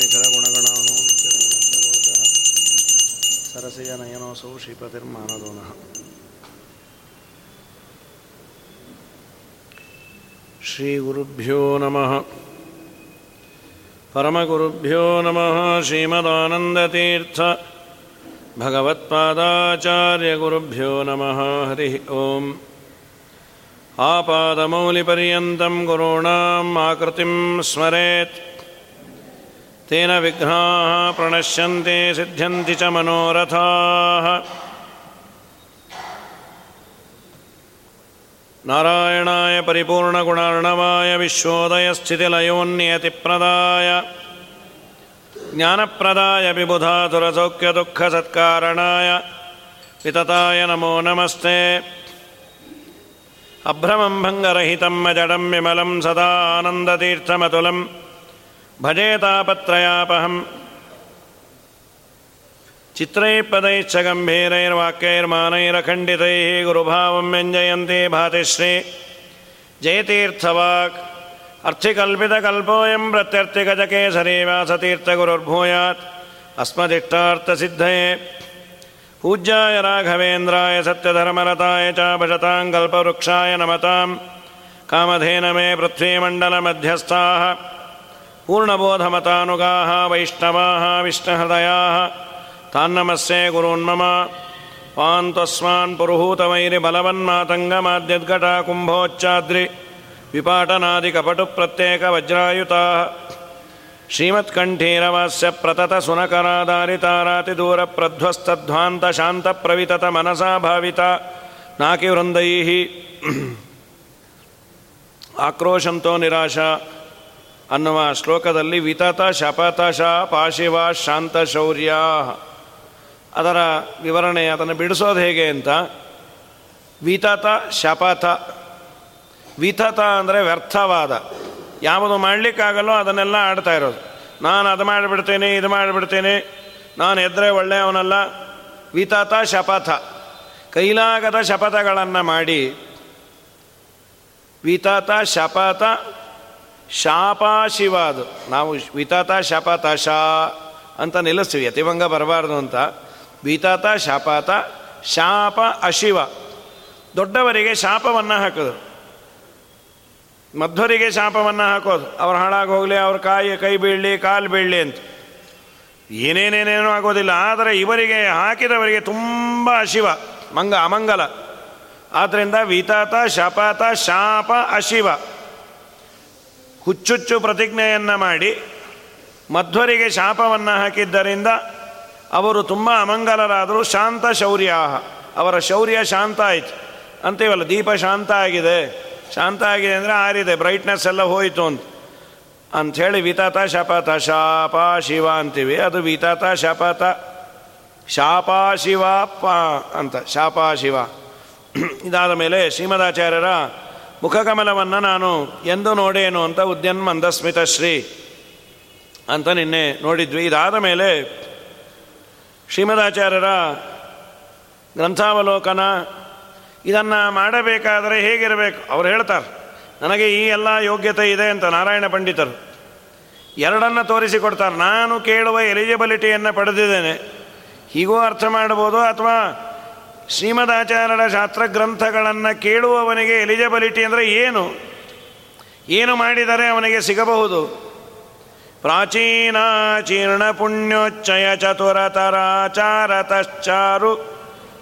निखरगुणगणानो नित्यनिरोचः सरसयनयनोऽसौ श्रीपतिर्मानदोनः श्रीगुरुभ्यो नमः परमगुरुभ्यो नमः श्रीमदानन्दतीर्थ भगवत्पादाचार्यगुरुभ्यो नमः हरिः ओम् आपादमौलिपर्यन्तं गुरूणाम् आकृतिं स्मरेत् तेन विघ्नाः प्रणश्यन्ते सिद्ध्यन्ति च मनोरथाः। नारायणाय परिपूर्णगुणार्णवाय विश्वोदयस्थितिलयोन्नियतिप्रदाय ज्ञानप्रदाय विबुधातुरसौख्यदुःखसत्कारणाय वितताय नमो नमस्ते। अभ्रमं भङ्गरहितं मजडं विमलं सदा आनन्दतीर्थमतुलं भजेतापत्रयापहं चित्रैः पदैश्च गम्भीरैर्वाक्यैर्मानैरखण्डितैः गुरुभावं व्यञ्जयन्ति भातिश्री जयतीर्थवाक्। अर्थिकल्पितकल्पोऽयं प्रत्यर्थिगजकेसरी व्यासतीर्थगुरुर्भूयात्। अस्मदिष्टार्थसिद्धये। पूज्याय राघवेन्द्राय सत्यधर्मरताय च भजताङ्कल्पवृक्षाय नमतां कामधेनमे पृथ्वीमण्डलमध्यस्थाः। पूर्णबोधमतानुगाः वैष्णवाः विष्णुहृदयाः तान्नमस्ये गुरून्मम पान्त्वस्मान् पुरुहूतमैरिबलवन्मातङ्गमाद्यद्घटाकुम्भोच्चाद्रि विपाटनादिकपटुप्रत्येकवज्रायुताः श्रीमत्कण्ठीरवास्य प्रततसुनकरादारितारातिदूरप्रध्वस्तध्वान्तशान्तप्रविततमनसा भाविता नाकिवृन्दैः आक्रोशं तो निराशा ಅನ್ನುವ ಶ್ಲೋಕದಲ್ಲಿ ವಿತತ ಶಪತಶ ಪಾಶಿವ ಶಾಂತ ಶೌರ್ಯ. ಅದರ ವಿವರಣೆ ಅದನ್ನು ಬಿಡಿಸೋದು ಹೇಗೆ ಅಂತ? ವಿತತ ಶಪಥ. ವಿತತ ಅಂದರೆ ವ್ಯರ್ಥವಾದ. ಯಾವುದು ಮಾಡಲಿಕ್ಕಾಗಲ್ಲೋ ಅದನ್ನೆಲ್ಲ ಆಡ್ತಾ ಇರೋದು. ನಾನು ಅದು ಮಾಡಿಬಿಡ್ತೇನೆ, ಇದು ಮಾಡಿಬಿಡ್ತೇನೆ. ನಾನು ಎದ್ರೆ ಒಳ್ಳೆಯವನಲ್ಲ. ವಿತತ ಶಪಥ. ಕೈಲಾಗದ ಶಪಥಗಳನ್ನು ಮಾಡಿ ವಿತತ ಶಪಥ ಶಾಪ ಶಿವ ಅದು. ನಾವು ವಿತಾತ ಶಾಪಾತ ಶಾ ಅಂತ ನಿಲ್ಲಿಸ್ತೀವಿ, ಯತಿಭಂಗ ಬರಬಾರ್ದು ಅಂತ. ವಿತಾತ ಶಾಪಾತ ಶಾಪ ಅಶಿವ. ದೊಡ್ಡವರಿಗೆ ಶಾಪವನ್ನು ಹಾಕೋದು. ಮಧ್ವರಿಗೆ ಶಾಪವನ್ನು ಹಾಕೋದು. ಅವ್ರು ಹಾಳಾಗಿ ಹೋಗಲಿ, ಅವ್ರ ಕಾಯಿ ಕೈ ಬೀಳಲಿ, ಕಾಲು ಬೀಳಲಿ ಅಂತ. ಏನೇನೇನೇನೂ ಆಗೋದಿಲ್ಲ, ಆದರೆ ಇವರಿಗೆ ಹಾಕಿದವರಿಗೆ ತುಂಬ ಅಶಿವ, ಮಂಗ ಅಮಂಗಲ. ಆದ್ದರಿಂದ ವಿತಾತ ಶಾಪಾತ ಶಾಪ ಅಶಿವ. ಹುಚ್ಚುಚ್ಚು ಪ್ರತಿಜ್ಞೆಯನ್ನು ಮಾಡಿ ಮಧ್ವರಿಗೆ ಶಾಪವನ್ನು ಹಾಕಿದ್ದರಿಂದ ಅವರು ತುಂಬ ಅಮಂಗಲರಾದರೂ. ಶಾಂತ ಶೌರ್ಯ ಅವರ ಶೌರ್ಯ ಶಾಂತ ಆಯಿತು. ಅಂತೀವಲ್ಲ, ದೀಪ ಶಾಂತ ಆಗಿದೆ. ಶಾಂತ ಆಗಿದೆ ಅಂದರೆ ಆರಿದೆ ಬ್ರೈಟ್ನೆಸ್ ಎಲ್ಲ ಹೋಯಿತು ಅಂತ. ಅಂಥೇಳಿ ವಿತತ ಶಪತ ಶಾಪ ಶಿವ ಅಂತೀವಿ. ಅದು ವಿತತ ಶಪತ ಶಾಪ ಶಿವ ಪ ಅಂತ, ಶಾಪ ಶಿವ. ಇದಾದ ಮೇಲೆ ಶ್ರೀಮದಾಚಾರ್ಯರ ಮುಖಕಮಲವನ್ನು ನಾನು ಎಂದು ನೋಡೇನು ಅಂತ ಉದ್ಯನ್ ಮಂದಸ್ಮಿತ ಶ್ರೀ ಅಂತ ನಿನ್ನೆ ನೋಡಿದ್ವಿ. ಇದಾದ ಮೇಲೆ ಶ್ರೀಮದಾಚಾರ್ಯರ ಗ್ರಂಥಾವಲೋಕನ ಇದನ್ನು ಮಾಡಬೇಕಾದರೆ ಹೇಗಿರಬೇಕು? ಅವ್ರು ಹೇಳ್ತಾರೆ, ನನಗೆ ಈ ಎಲ್ಲ ಯೋಗ್ಯತೆ ಇದೆ ಅಂತ ನಾರಾಯಣ ಪಂಡಿತರು. ಎರಡನ್ನು ತೋರಿಸಿಕೊಡ್ತಾರೆ. ನಾನು ಕೇಳುವ ಎಲಿಜಿಬಿಲಿಟಿಯನ್ನು ಪಡೆದಿದ್ದೇನೆ. ಹೀಗೂ ಅರ್ಥ ಮಾಡ್ಬೋದು ಅಥವಾ ಶ್ರೀಮದಾಚಾರ್ಯರ ಶಾಸ್ತ್ರ ಗ್ರಂಥಗಳನ್ನು ಕೇಳುವವನಿಗೆ ಎಲಿಜಿಬಿಲಿಟಿ ಅಂದರೆ ಏನು? ಏನು ಮಾಡಿದರೆ ಅವನಿಗೆ ಸಿಗಬಹುದು? ಪ್ರಾಚೀನ ಚೀರ್ಣ ಪುಣ್ಯೋಚ್ಚಯ ಚತುರತರಾಚಾರತಶ್ಚಾರು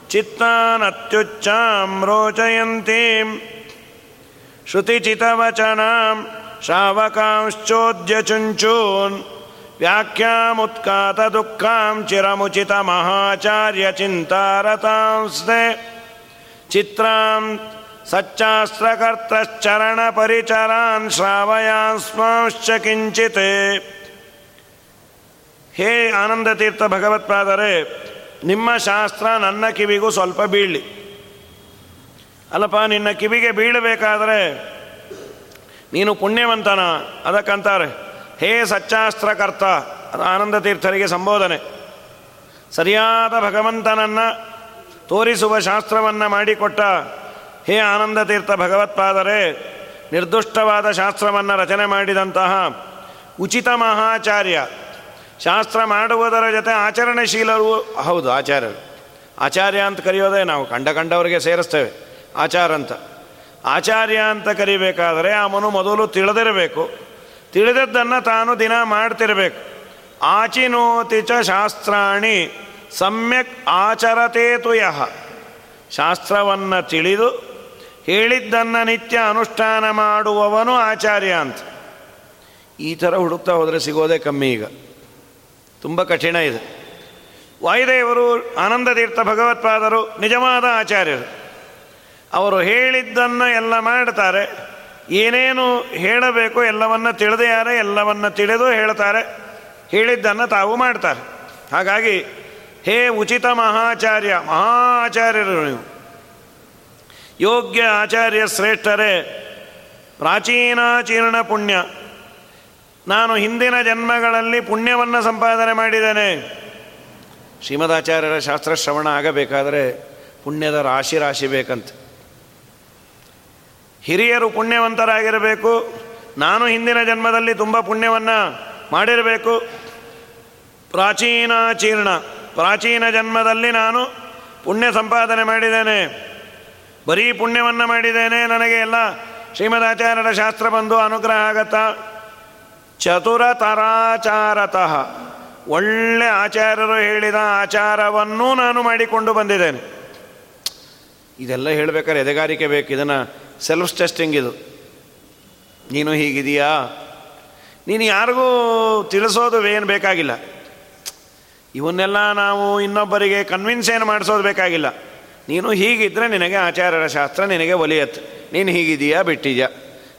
ಚಿತ್ತಾನತ್ಯುಚ್ಚಾಂ ರೋಚಯಂತೀಂ ಶ್ರುತಿಚಿತವಚನಾಂ ಶ್ರಾವಕಾಂಶ್ಚೋದ್ಯ ವ್ಯಾಖ್ಯಾಮುತ್ಕಾತ ದುಃಖಾಂ ಚಿರಮುಚಿತ ಮಹಾಚಾರ್ಯ ಚಿಂತಾರತಾಂಸ್ತೆ ಚಿತ್ರಾಂ ಸಚ್ಚಾಸ್ತ್ರಕರ್ತಶ್ಚರಣ ಪರಿಚರಾನ್ ಶ್ರಾವಯಾಂಸ್ಮಾಂಶ್ಚ ಕಿಂಚಿತ್. ಹೇ ಆನಂದತೀರ್ಥ ಭಗವತ್ಪಾದರೆ, ನಿಮ್ಮ ಶಾಸ್ತ್ರ ನನ್ನ ಕಿವಿಗೂ ಸ್ವಲ್ಪ ಬೀಳಲಿ. ಅಲ್ಲಪ್ಪ, ನಿನ್ನ ಕಿವಿಗೆ ಬೀಳಬೇಕಾದರೆ ನೀನು ಪುಣ್ಯವಂತನ, ಅದಕ್ಕಂತಾರೆ. ಹೇ ಸಚ್ಚಾಸ್ತ್ರಕರ್ತ ಆನಂದ ತೀರ್ಥರಿಗೆ ಸಂಬೋಧನೆ. ಸರಿಯಾದ ಭಗವಂತನನ್ನು ತೋರಿಸುವ ಶಾಸ್ತ್ರವನ್ನು ಮಾಡಿಕೊಟ್ಟ ಹೇ ಆನಂದ ತೀರ್ಥ ಭಗವತ್ಪಾದರೆ, ನಿರ್ದುಷ್ಟವಾದ ಶಾಸ್ತ್ರವನ್ನು ರಚನೆ ಮಾಡಿದಂತಹ ಉಚಿತ ಮಹಾಚಾರ್ಯ, ಶಾಸ್ತ್ರ ಮಾಡುವುದರ ಜೊತೆ ಆಚರಣೆಶೀಲರು, ಹೌದು, ಆಚಾರ್ಯರು. ಆಚಾರ್ಯ ಅಂತ ಕರೆಯೋದೇ ನಾವು, ಕಂಡ ಕಂಡವರಿಗೆ ಸೇರಿಸ್ತೇವೆ, ಆಚಾರ ಅಂತ. ಆಚಾರ್ಯ ಅಂತ ಕರಿಬೇಕಾದರೆ ಅವನು ಮೊದಲು ತಿಳಿದಿರಬೇಕು. ತಿಳಿದದ್ದನ್ನು ತಾನು ದಿನ ಮಾಡ್ತಿರಬೇಕು. ಆಚಿನೋತಿ ಚ ಶಾಸ್ತ್ರಾಣಿ, ಸಮ್ಯಕ್ ಆಚರತೇತು ಯಹ. ಶಾಸ್ತ್ರವನ್ನು ತಿಳಿದು ಹೇಳಿದ್ದನ್ನು ನಿತ್ಯ ಅನುಷ್ಠಾನ ಮಾಡುವವನು ಆಚಾರ್ಯ ಅಂತ. ಈ ಥರ ಹುಡುಕ್ತಾ ಹೋದರೆ ಸಿಗೋದೇ ಕಮ್ಮಿ ಈಗ. ತುಂಬ ಕಠಿಣ ಇದೆ. ವಾಯುದೇವರು ಆನಂದತೀರ್ಥ ಭಗವತ್ಪಾದರು, ನಿಜವಾದ ಆಚಾರ್ಯರು. ಅವರು ಹೇಳಿದ್ದನ್ನು ಎಲ್ಲ ಮಾಡ್ತಾರೆ. ಏನೇನು ಹೇಳಬೇಕು ಎಲ್ಲವನ್ನು ತಿಳಿದೆಯಾರೆ ಎಲ್ಲವನ್ನ ತಿಳಿದು ಹೇಳ್ತಾರೆ. ಹೇಳಿದ್ದನ್ನು ತಾವು ಮಾಡ್ತಾರೆ. ಹಾಗಾಗಿ, ಹೇ ಉಚಿತ ಮಹಾಚಾರ್ಯ, ಮಹಾಚಾರ್ಯರು ನೀವು. ಯೋಗ್ಯ ಆಚಾರ್ಯ ಶ್ರೇಷ್ಠರೇ ಪ್ರಾಚೀನಾಚೀರ್ಣ ಪುಣ್ಯ. ನಾನು ಹಿಂದಿನ ಜನ್ಮಗಳಲ್ಲಿ ಪುಣ್ಯವನ್ನು ಸಂಪಾದನೆ ಮಾಡಿದ್ದೇನೆ. ಶ್ರೀಮದಾಚಾರ್ಯರ ಶಾಸ್ತ್ರ ಶ್ರವಣ ಆಗಬೇಕಾದರೆ ಪುಣ್ಯದ ರಾಶಿ ರಾಶಿ ಬೇಕಂತ. ಹಿರಿಯರು ಪುಣ್ಯವಂತರಾಗಿರಬೇಕು. ನಾನು ಹಿಂದಿನ ಜನ್ಮದಲ್ಲಿ ತುಂಬ ಪುಣ್ಯವನ್ನು ಮಾಡಿರಬೇಕು. ಪ್ರಾಚೀನಾಚೀರ್ಣ ಪ್ರಾಚೀನ ಜನ್ಮದಲ್ಲಿ ನಾನು ಪುಣ್ಯ ಸಂಪಾದನೆ ಮಾಡಿದ್ದೇನೆ. ಬರೀ ಪುಣ್ಯವನ್ನು ಮಾಡಿದ್ದೇನೆ. ನನಗೆ ಎಲ್ಲ ಶ್ರೀಮದಾಚಾರ್ಯರ ಶಾಸ್ತ್ರ ಬಂದು ಅನುಗ್ರಹ ಆಗತ್ತಾ? ಚತುರತರಾಚಾರತಃ. ಒಳ್ಳೆ ಆಚಾರ್ಯರು ಹೇಳಿದ ಆಚಾರವನ್ನೂ ನಾನು ಮಾಡಿಕೊಂಡು ಬಂದಿದ್ದೇನೆ. ಇದೆಲ್ಲ ಹೇಳಬೇಕಾದ್ರೆ ಎದೆಗಾರಿಕೆ ಬೇಕು. ಇದನ್ನು ಸೆಲ್ಫ್ ಟೆಸ್ಟಿಂಗ್ ಇದು. ನೀನು ಹೀಗಿದೆಯಾ? ನೀನು ಯಾರಿಗೂ ತಿಳಿಸೋದು ಏನು ಬೇಕಾಗಿಲ್ಲ. ಇವನ್ನೆಲ್ಲ ನಾವು ಇನ್ನೊಬ್ಬರಿಗೆ ಕನ್ವಿನ್ಸ್ ಏನು ಮಾಡಿಸೋದು ಬೇಕಾಗಿಲ್ಲ. ನೀನು ಹೀಗಿದ್ದರೆ ನಿನಗೆ ಆಚಾರ್ಯರ ಶಾಸ್ತ್ರ ನಿನಗೆ ಒಲಿಯತ್ತೆ. ನೀನು ಹೀಗಿದೆಯಾ, ಬಿಟ್ಟಿದ್ಯಾ?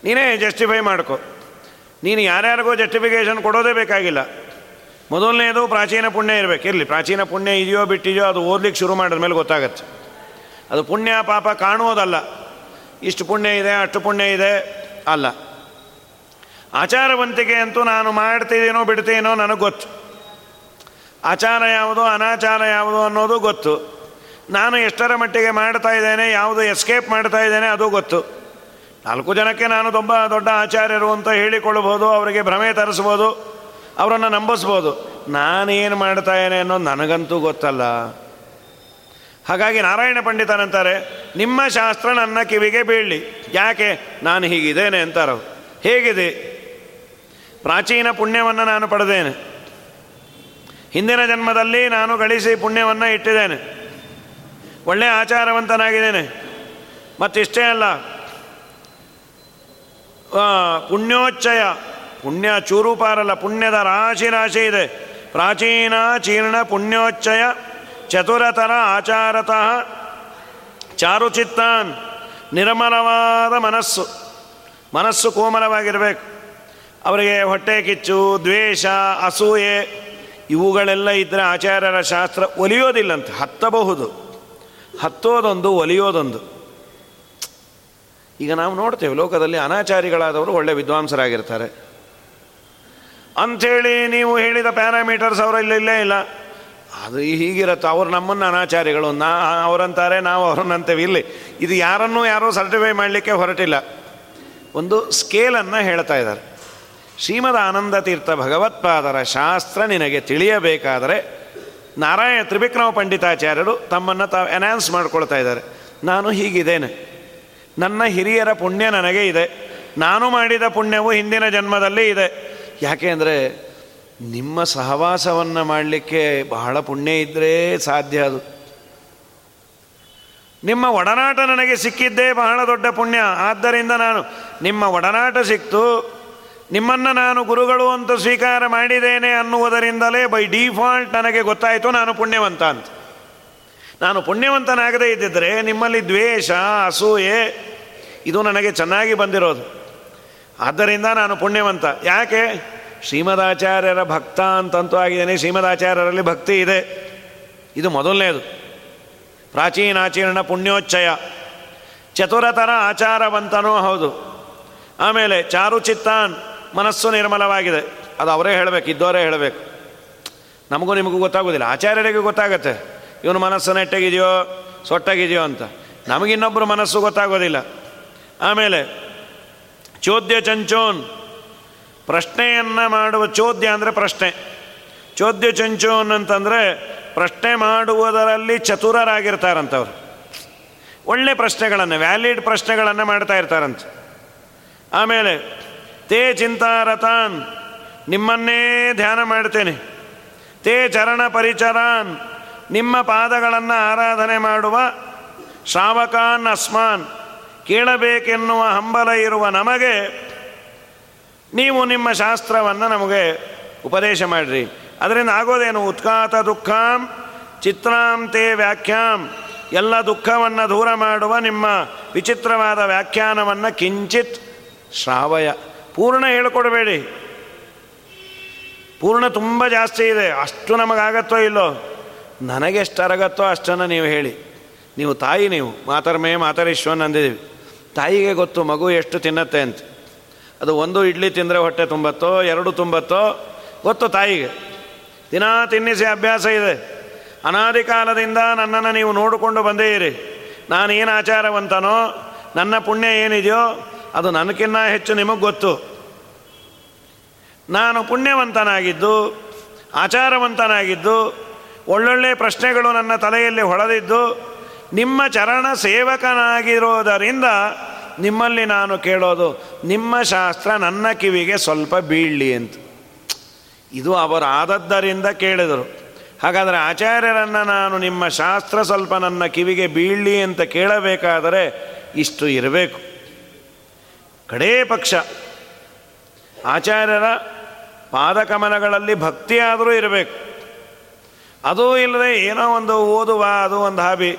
ನೀನೇ ಜಸ್ಟಿಫೈ ಮಾಡ್ಕೊ. ನೀನು ಯಾರ್ಯಾರಿಗೂ ಜಸ್ಟಿಫಿಕೇಷನ್ ಕೊಡೋದೇ ಬೇಕಾಗಿಲ್ಲ. ಮೊದಲನೇದು ಪ್ರಾಚೀನ ಪುಣ್ಯ ಇರಬೇಕು. ಇರಲಿ, ಪ್ರಾಚೀನ ಪುಣ್ಯ ಇದೆಯೋ, ಬಿಟ್ಟಿದೆಯೋ, ಅದು ಓದ್ಲಿಕ್ಕೆ ಶುರು ಮಾಡಿದ ಮೇಲೆ ಗೊತ್ತಾಗತ್ತೆ. ಅದು ಪುಣ್ಯ ಪಾಪ ಕಾಣುವುದಲ್ಲ. ಇಷ್ಟು ಪುಣ್ಯ ಇದೆ, ಅಷ್ಟು ಪುಣ್ಯ ಇದೆ? ಅಲ್ಲ. ಆಚಾರವಂತಿಕೆ ಅಂತೂ ನಾನು ಮಾಡ್ತಿದ್ದೀನೋ ಬಿಡ್ತೀನೋ ನನಗೆ ಗೊತ್ತು. ಆಚಾರ ಯಾವುದು, ಅನಾಚಾರ ಯಾವುದು ಅನ್ನೋದು ಗೊತ್ತು. ನಾನು ಎಷ್ಟರ ಮಟ್ಟಿಗೆ ಮಾಡ್ತಾ ಇದ್ದೇನೆ, ಯಾವುದು ಎಸ್ಕೇಪ್ ಮಾಡ್ತಾ ಇದ್ದೇನೆ ಅದು ಗೊತ್ತು. ನಾಲ್ಕು ಜನಕ್ಕೆ ನಾನು ತುಂಬ ದೊಡ್ಡ ಆಚಾರ್ಯರು ಅಂತ ಹೇಳಿಕೊಳ್ಳಬಹುದು, ಅವರಿಗೆ ಭ್ರಮೆ ತರಿಸ್ಬೋದು ಅವರನ್ನು ನಂಬಿಸ್ಬೋದು ನಾನೇನು ಮಾಡ್ತಾ ಇದ್ದೇನೆ ಅನ್ನೋದು ನನಗಂತೂ ಗೊತ್ತಲ್ಲ. ಹಾಗಾಗಿ ನಾರಾಯಣ ಪಂಡಿತನಂತಾರೆ, ನಿಮ್ಮ ಶಾಸ್ತ್ರ ನನ್ನ ಕಿವಿಗೆ ಬೀಳಲಿ. ಯಾಕೆ? ನಾನು ಹೀಗಿದ್ದೇನೆ ಅಂತಾರ ಹೇಗಿದೆ? ಪ್ರಾಚೀನ ಪುಣ್ಯವನ್ನು ನಾನು ಪಡೆದೇನೆ. ಹಿಂದಿನ ಜನ್ಮದಲ್ಲಿ ನಾನು ಗಳಿಸಿ ಪುಣ್ಯವನ್ನು ಇಟ್ಟಿದ್ದೇನೆ. ಒಳ್ಳೆಯ ಆಚಾರವಂತನಾಗಿದ್ದೇನೆ. ಮತ್ತಿಷ್ಟೇ ಅಲ್ಲ ಪುಣ್ಯೋಚ್ಚಯ, ಪುಣ್ಯ ಚೂರುಪಾರಲ್ಲ, ಪುಣ್ಯದ ರಾಶಿ ರಾಶಿ ಇದೆ. ಪ್ರಾಚೀನ ಚೀರ್ಣ ಪುಣ್ಯೋಚ್ಚಯ ಚತುರತರ ಆಚಾರತಃ ಚಾರುಚಿತ್ತಾನ್ ನಿರ್ಮಲವಾದ ಮನಸ್ಸು. ಮನಸ್ಸು ಕೋಮಲವಾಗಿರಬೇಕು. ಅವರಿಗೆ ಹೊಟ್ಟೆ ಕಿಚ್ಚು, ದ್ವೇಷ, ಅಸೂಯೆ, ಇವುಗಳೆಲ್ಲ ಇದ್ದರೆ ಆಚಾರ್ಯರ ಶಾಸ್ತ್ರ ಒಲಿಯೋದಿಲ್ಲಂತೆ, ಹತ್ತಬಹುದು. ಹತ್ತೋದೊಂದು, ಒಲಿಯೋದೊಂದು. ಈಗ ನಾವು ನೋಡ್ತೇವೆ, ಲೋಕದಲ್ಲಿ ಅನಾಚಾರಿಗಳಾದವರು ಒಳ್ಳೆ ವಿದ್ವಾಂಸರಾಗಿರ್ತಾರೆ. ಅಂಥೇಳಿ ನೀವು ಹೇಳಿದ ಪ್ಯಾರಾಮೀಟರ್ಸ್ ಅವರಲ್ಲಿ ಇಲ್ಲೇ ಇಲ್ಲ. ಅದು ಹೀಗಿರತ್ತೆ. ಅವ್ರು ನಮ್ಮನ್ನು ಅನಾಚಾರಿಗಳು. ನಾ ಅವರಂತಾರೆ, ನಾವು ಅವ್ರನ್ನಂತೇವೆ. ಇಲ್ಲಿ ಇದು ಯಾರನ್ನೂ ಯಾರೋ ಸರ್ಟಿಫೈ ಮಾಡಲಿಕ್ಕೆ ಹೊರಟಿಲ್ಲ. ಒಂದು ಸ್ಕೇಲನ್ನು ಹೇಳ್ತಾ ಇದ್ದಾರೆ. ಶ್ರೀಮದ್ ಆನಂದ ತೀರ್ಥ ಭಗವತ್ಪಾದರ ಶಾಸ್ತ್ರ ನಿನಗೆ ತಿಳಿಯಬೇಕಾದರೆ ನಾರಾಯಣ ತ್ರಿವಿಕ್ರಮ ಪಂಡಿತಾಚಾರ್ಯರು ತಮ್ಮನ್ನು ತಾವು ಅನೌನ್ಸ್ ಮಾಡ್ಕೊಳ್ತಾ ಇದ್ದಾರೆ. ನಾನು ಹೀಗಿದ್ದೇನೆ. ನನ್ನ ಹಿರಿಯರ ಪುಣ್ಯ ನನಗೆ ಇದೆ. ನಾನು ಮಾಡಿದ ಪುಣ್ಯವು ಹಿಂದಿನ ಜನ್ಮದಲ್ಲಿ ಇದೆ. ಯಾಕೆ ಅಂದರೆ ನಿಮ್ಮ ಸಹವಾಸವನ್ನು ಮಾಡಲಿಕ್ಕೆ ಬಹಳ ಪುಣ್ಯ ಇದ್ದರೆ ಸಾಧ್ಯ ಅದು. ನಿಮ್ಮ ಒಡನಾಟ ನನಗೆ ಸಿಕ್ಕಿದ್ದೇ ಬಹಳ ದೊಡ್ಡ ಪುಣ್ಯ. ಆದ್ದರಿಂದ ನಾನು, ನಿಮ್ಮ ಒಡನಾಟ ಸಿಕ್ತು, ನಿಮ್ಮನ್ನು ನಾನು ಗುರುಗಳು ಅಂತ ಸ್ವೀಕಾರ ಮಾಡಿದ್ದೇನೆ ಅನ್ನುವುದರಿಂದಲೇ ಬೈ ಡಿಫಾಲ್ಟ್ ನನಗೆ ಗೊತ್ತಾಯಿತು ನಾನು ಪುಣ್ಯವಂತ ಅಂತ. ನಾನು ಪುಣ್ಯವಂತನಾಗದೇ ಇದ್ದಿದ್ದರೆ ನಿಮ್ಮಲ್ಲಿ ದ್ವೇಷ, ಅಸೂಯೆ, ಇದು ನನಗೆ ಚೆನ್ನಾಗಿ ಬಂದಿರೋದು. ಆದ್ದರಿಂದ ನಾನು ಪುಣ್ಯವಂತ. ಯಾಕೆ? ಶ್ರೀಮದಾಚಾರ್ಯರ ಭಕ್ತ ಅಂತಂತೂ ಆಗಿದ್ದೇನೆ. ಶ್ರೀಮದಾಚಾರ್ಯರಲ್ಲಿ ಭಕ್ತಿ ಇದೆ. ಇದು ಮೊದಲನೇದು. ಪ್ರಾಚೀನಾಚೀರ್ಣ ಪುಣ್ಯೋಚ್ಚಯ. ಚತುರತರ ಆಚಾರವಂತನೂ ಹೌದು. ಆಮೇಲೆ ಚಾರುಚಿತ್ತಾನ್ ಮನಸ್ಸು ನಿರ್ಮಲವಾಗಿದೆ. ಅದು ಅವರೇ ಹೇಳಬೇಕು, ಇದ್ದವರೇ ಹೇಳಬೇಕು. ನಮಗೂ ನಿಮಗೂ ಗೊತ್ತಾಗೋದಿಲ್ಲ. ಆಚಾರ್ಯರಿಗೂ ಗೊತ್ತಾಗತ್ತೆ. ಇವನು ಮನಸ್ಸು ನೆಟ್ಟಗಿದೆಯೋ, ಸೊಟ್ಟಗಿದೆಯೋ ಅಂತ. ನಮಗಿನ್ನೊಬ್ಬರು ಮನಸ್ಸು ಗೊತ್ತಾಗೋದಿಲ್ಲ. ಆಮೇಲೆ ಚೋದ್ಯ ಚಂಚೋನ್ ಪ್ರಶ್ನೆಯನ್ನು ಮಾಡುವ ಚೋದ್ಯ ಅಂದರೆ ಪ್ರಶ್ನೆ. ಚೋದ್ಯ ಚಂಚು ಅನ್ನಂತಂದರೆ ಪ್ರಶ್ನೆ ಮಾಡುವುದರಲ್ಲಿ ಚತುರರಾಗಿರ್ತಾರಂಥವ್ರು ಒಳ್ಳೆ ಪ್ರಶ್ನೆಗಳನ್ನು, ವ್ಯಾಲಿಡ್ ಪ್ರಶ್ನೆಗಳನ್ನು ಮಾಡ್ತಾ ಇರ್ತಾರಂತೆ. ಆಮೇಲೆ, ತೇ ಚಿಂತಾರತಾನ್ ನಿಮ್ಮನ್ನೇ ಧ್ಯಾನ ಮಾಡ್ತೇನೆ. ತೇ ಚರಣ ಪರಿಚರಾನ್, ನಿಮ್ಮ ಪಾದಗಳನ್ನು ಆರಾಧನೆ ಮಾಡುವ ಶ್ರಾವಕಾನ್ ಅಸ್ಮಾನ್, ಕೇಳಬೇಕೆನ್ನುವ ಹಂಬಲ ಇರುವ ನಮಗೆ ನೀವು ನಿಮ್ಮ ಶಾಸ್ತ್ರವನ್ನು ನಮಗೆ ಉಪದೇಶ ಮಾಡಿರಿ. ಅದರಿಂದ ಆಗೋದೇನು? ಉತ್ಕಾತ ದುಃಖಾಂ ಚಿತ್ರಾಂತೆ ವ್ಯಾಖ್ಯಾಂ. ಎಲ್ಲ ದುಃಖವನ್ನು ದೂರ ಮಾಡುವ ನಿಮ್ಮ ವಿಚಿತ್ರವಾದ ವ್ಯಾಖ್ಯಾನವನ್ನು ಕಿಂಚಿತ್ ಶ್ರಾವಯ. ಪೂರ್ಣ ಹೇಳಿಕೊಡಬೇಡಿ. ಪೂರ್ಣ ತುಂಬ ಜಾಸ್ತಿ ಇದೆ. ಅಷ್ಟು ನಮಗಾಗತ್ತೋ ಇಲ್ಲೋ? ನನಗೆಷ್ಟು ಅರಗತ್ತೋ ಅಷ್ಟನ್ನು ನೀವು ಹೇಳಿ. ನೀವು ತಾಯಿ ನೀವು. ಮಾತರ್ಮೇ ಮಾತರೇಶ್ವನ್ ಅಂದಿದ್ದೀವಿ. ತಾಯಿಗೆ ಗೊತ್ತು, ಮಗು ಎಷ್ಟು ತಿನ್ನತ್ತೆ ಅಂತ. ಅದು ಒಂದು ಇಡ್ಲಿ ತಿಂದರೆ ಹೊಟ್ಟೆ ತುಂಬತ್ತೋ, ಎರಡು ತುಂಬತ್ತೋ, ಗೊತ್ತು ತಾಯಿಗೆ. ದಿನಾ ತಿನ್ನಿಸಿ ಅಭ್ಯಾಸ ಇದೆ. ಅನಾದಿ ಕಾಲದಿಂದ ನನ್ನನ್ನು ನೀವು ನೋಡಿಕೊಂಡು ಬಂದೇ ಇರಿ. ನಾನೇನು ಆಚಾರವಂತನೋ, ನನ್ನ ಪುಣ್ಯ ಏನಿದೆಯೋ, ಅದು ನನಗಿನ್ನ ಹೆಚ್ಚು ನಿಮಗೆ ಗೊತ್ತು. ನಾನು ಪುಣ್ಯವಂತನಾಗಿದ್ದು, ಆಚಾರವಂತನಾಗಿದ್ದು, ಒಳ್ಳೊಳ್ಳೆ ಪ್ರಶ್ನೆಗಳು ನನ್ನ ತಲೆಯಲ್ಲಿ ಹೊಳೆದಿದ್ದು, ನಿಮ್ಮ ಚರಣ ಸೇವಕನಾಗಿರೋದರಿಂದ ನಿಮ್ಮಲ್ಲಿ ನಾನು ಕೇಳೋದು, ನಿಮ್ಮ ಶಾಸ್ತ್ರ ನನ್ನ ಕಿವಿಗೆ ಸ್ವಲ್ಪ ಬೀಳಲಿ ಅಂತ. ಇದು ಅವರಾದದ್ದರಿಂದ ಕೇಳಿದರು. ಹಾಗಾದರೆ ಆಚಾರ್ಯರನ್ನು ನಾನು ನಿಮ್ಮ ಶಾಸ್ತ್ರ ಸ್ವಲ್ಪ ನನ್ನ ಕಿವಿಗೆ ಬೀಳಲಿ ಅಂತ ಕೇಳಬೇಕಾದರೆ ಇಷ್ಟು ಇರಬೇಕು. ಕಡೇ ಪಕ್ಷ. ಆಚಾರ್ಯರ ಪಾದಕಮನಗಳಲ್ಲಿ ಭಕ್ತಿಯಾದರೂ ಇರಬೇಕು. ಅದೂ ಇಲ್ಲದೆ ಏನೋ ಒಂದು ಓದುವ, ಅದು ಒಂದು ಹಾಬಿ.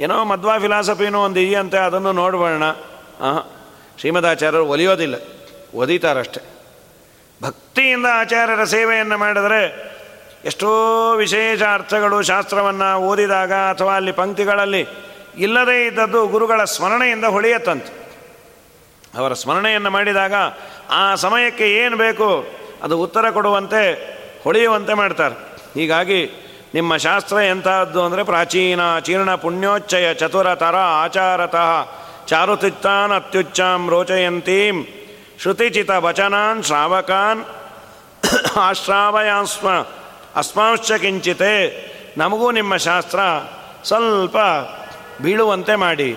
ಏನೋ ಮಧ್ವಾ ಫಿಲಾಸಫಿನೂ ಒಂದು ಇದೆಯಂತೆ ಅದನ್ನು ನೋಡ್ಬೋಣ ಹಾಂ ಶ್ರೀಮದಾಚಾರ್ಯರು ಒಲಿಯೋದಿಲ್ಲ, ಒದಿತಾರಷ್ಟೇ. ಭಕ್ತಿಯಿಂದ ಆಚಾರ್ಯರ ಸೇವೆಯನ್ನು ಮಾಡಿದರೆ ಎಷ್ಟೋ ವಿಶೇಷ ಅರ್ಥಗಳು ಶಾಸ್ತ್ರವನ್ನು ಓದಿದಾಗ ಅಥವಾ ಅಲ್ಲಿ ಪಂಕ್ತಿಗಳಲ್ಲಿ ಇಲ್ಲದೇ ಇದ್ದದ್ದು ಗುರುಗಳ ಸ್ಮರಣೆಯಿಂದ ಹೊಳೆಯತ್ತಂತೆ. ಅವರ ಸ್ಮರಣೆಯನ್ನು ಮಾಡಿದಾಗ ಆ ಸಮಯಕ್ಕೆ ಏನು ಬೇಕು ಅದು ಉತ್ತರ ಕೊಡುವಂತೆ ಹೊಳೆಯುವಂತೆ ಮಾಡ್ತಾರೆ. ಹೀಗಾಗಿ ನಿಮ್ಮ ಶಾಸ್ತ್ರ ಎಂಥದ್ದು ಅಂದರೆ ಪ್ರಾಚೀನ ಚೀರ್ಣ ಪುಣ್ಯೋಚ್ಚಯ ಚತುರತರ ಆಚಾರತಃ ಚಾರುತಿತ್ತಾನ್ ಅತ್ಯುಚ್ಚಾಂ ರೋಚಯಂತೀಂ ಶ್ರುತಿಚಿತ ವಚನಾನ್ ಶ್ರಾವಕಾನ್ ಆಶ್ರಾವಯಾಸ್ಮ ಅಸ್ಮಾಂಶ್ಚ ಕಿಂಚಿತೆ ನಮಗೂ ನಿಮ್ಮ ಶಾಸ್ತ್ರ ಸ್ವಲ್ಪ ಬೀಳುವಂತೆ ಮಾಡಿ।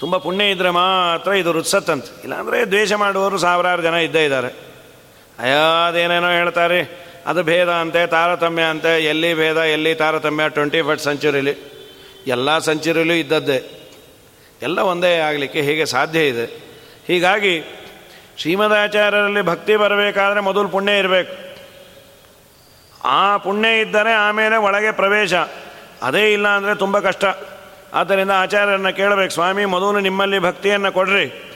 ತುಂಬ ಪುಣ್ಯ ಇದ್ದರೆ ಮಾತ್ರ ಇದು ರುತ್ಸತ್ತಂತೆ ಇಲ್ಲಾಂದರೆ ದ್ವೇಷ ಮಾಡುವವರು ಸಾವಿರಾರು ಜನ ಇದ್ದೇ ಇದ್ದಾರೆ। ಅದೇನೇನೋ ಹೇಳ್ತಾರೆ, ಅದು ಭೇದ ಅಂತೆ, ತಾರತಮ್ಯ ಅಂತೆ, ಎಲ್ಲಿ ಭೇದ, ಎಲ್ಲಿ ತಾರತಮ್ಯ, ಟ್ವೆಂಟಿ ಫಸ್ಟ್ ಸೆಂಚುರಿಲಿ ಎಲ್ಲ ಸೆಂಚುರಿಲೂ ಇದ್ದದ್ದೇ। ಎಲ್ಲ ಒಂದೇ ಆಗಲಿಕ್ಕೆ ಹೇಗೆ ಸಾಧ್ಯ ಇದೆ? ಹೀಗಾಗಿ ಶ್ರೀಮದಾಚಾರ್ಯರಲ್ಲಿ ಭಕ್ತಿ ಬರಬೇಕಾದ್ರೆ ಮೊದಲು ಪುಣ್ಯ ಇರಬೇಕು. ಆ ಪುಣ್ಯ ಇದ್ದರೆ ಆಮೇಲೆ ಒಳಗೆ ಪ್ರವೇಶ. ಅದೇ ಇಲ್ಲ ಅಂದರೆ ತುಂಬ ಕಷ್ಟ. ಆದ್ದರಿಂದ ಆಚಾರ್ಯರನ್ನ ಕೇಳಬೇಕು, ಸ್ವಾಮಿ, ಮೊದಲು ನಿಮ್ಮಲ್ಲಿ ಭಕ್ತಿಯನ್ನು ಕೊಡ್ರಿ.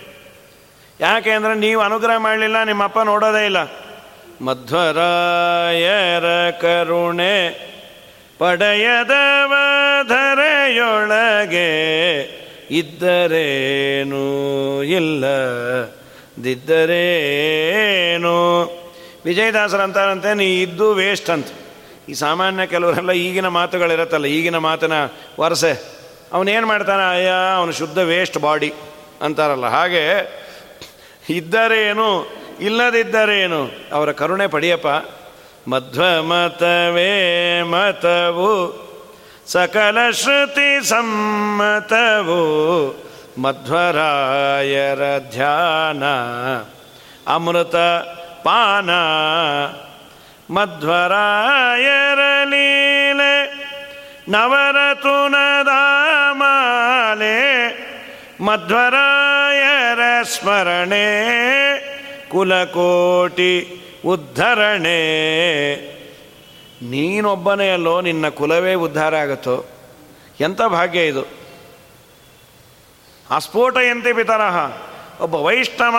ಯಾಕೆ ಅಂದರೆ ನೀವು ಅನುಗ್ರಹ ಮಾಡಲಿಲ್ಲ, ನಿಮ್ಮಪ್ಪ ನೋಡೋದೇ ಇಲ್ಲ. ಮಧ್ವರಾಯರ ಕರುಣೆ ಪಡೆಯದವ ಧರೆಯೊಳಗೆ ಇದ್ದರೇನು ವಿಜಯದಾಸರ ಅಂತಾರಂತೆ ನೀ ಇದ್ದು ವೇಸ್ಟ್ ಅಂತ. ಈ ಸಾಮಾನ್ಯ ಕೆಲವರೆಲ್ಲ ಈಗಿನ ಮಾತುಗಳಿರತ್ತಲ್ಲ, ಈಗಿನ ಮಾತಿನ ವರಸೆ. ಅವನೇನು ಮಾಡ್ತಾನೆ? ಅಯ್ಯ, ಅವನು ಶುದ್ಧ ವೇಸ್ಟ್ ಬಾಡಿ ಅಂತಾರಲ್ಲ. ಹಾಗೆ, ಇದ್ದರೇನು, ಇಲ್ಲದಿದ್ದರೇನು? ಅವರ ಕರುಣೆ ಪಡಿಯಪ್ಪ. ಮಧ್ವ ಮತವೇ सकलश्रुतिसम्मतवो मध्वरायरध्यान अमृतपान मध्वरायरलीले नवरतुनदामाले मध्वरायर स्मरणे कुलकोटि उद्धरणे। ನೀನೊಬ್ಬನೇ ಅಲ್ಲೋ, ನಿನ್ನ ಕುಲವೇ ಉದ್ಧಾರ ಆಗುತ್ತೋ? ಎಂಥ ಭಾಗ್ಯ ಇದು? ಅಸ್ಫೋಟಯಂತೆ ಪಿತರಹ ಒಬ್ಬ ವೈಷ್ಣವ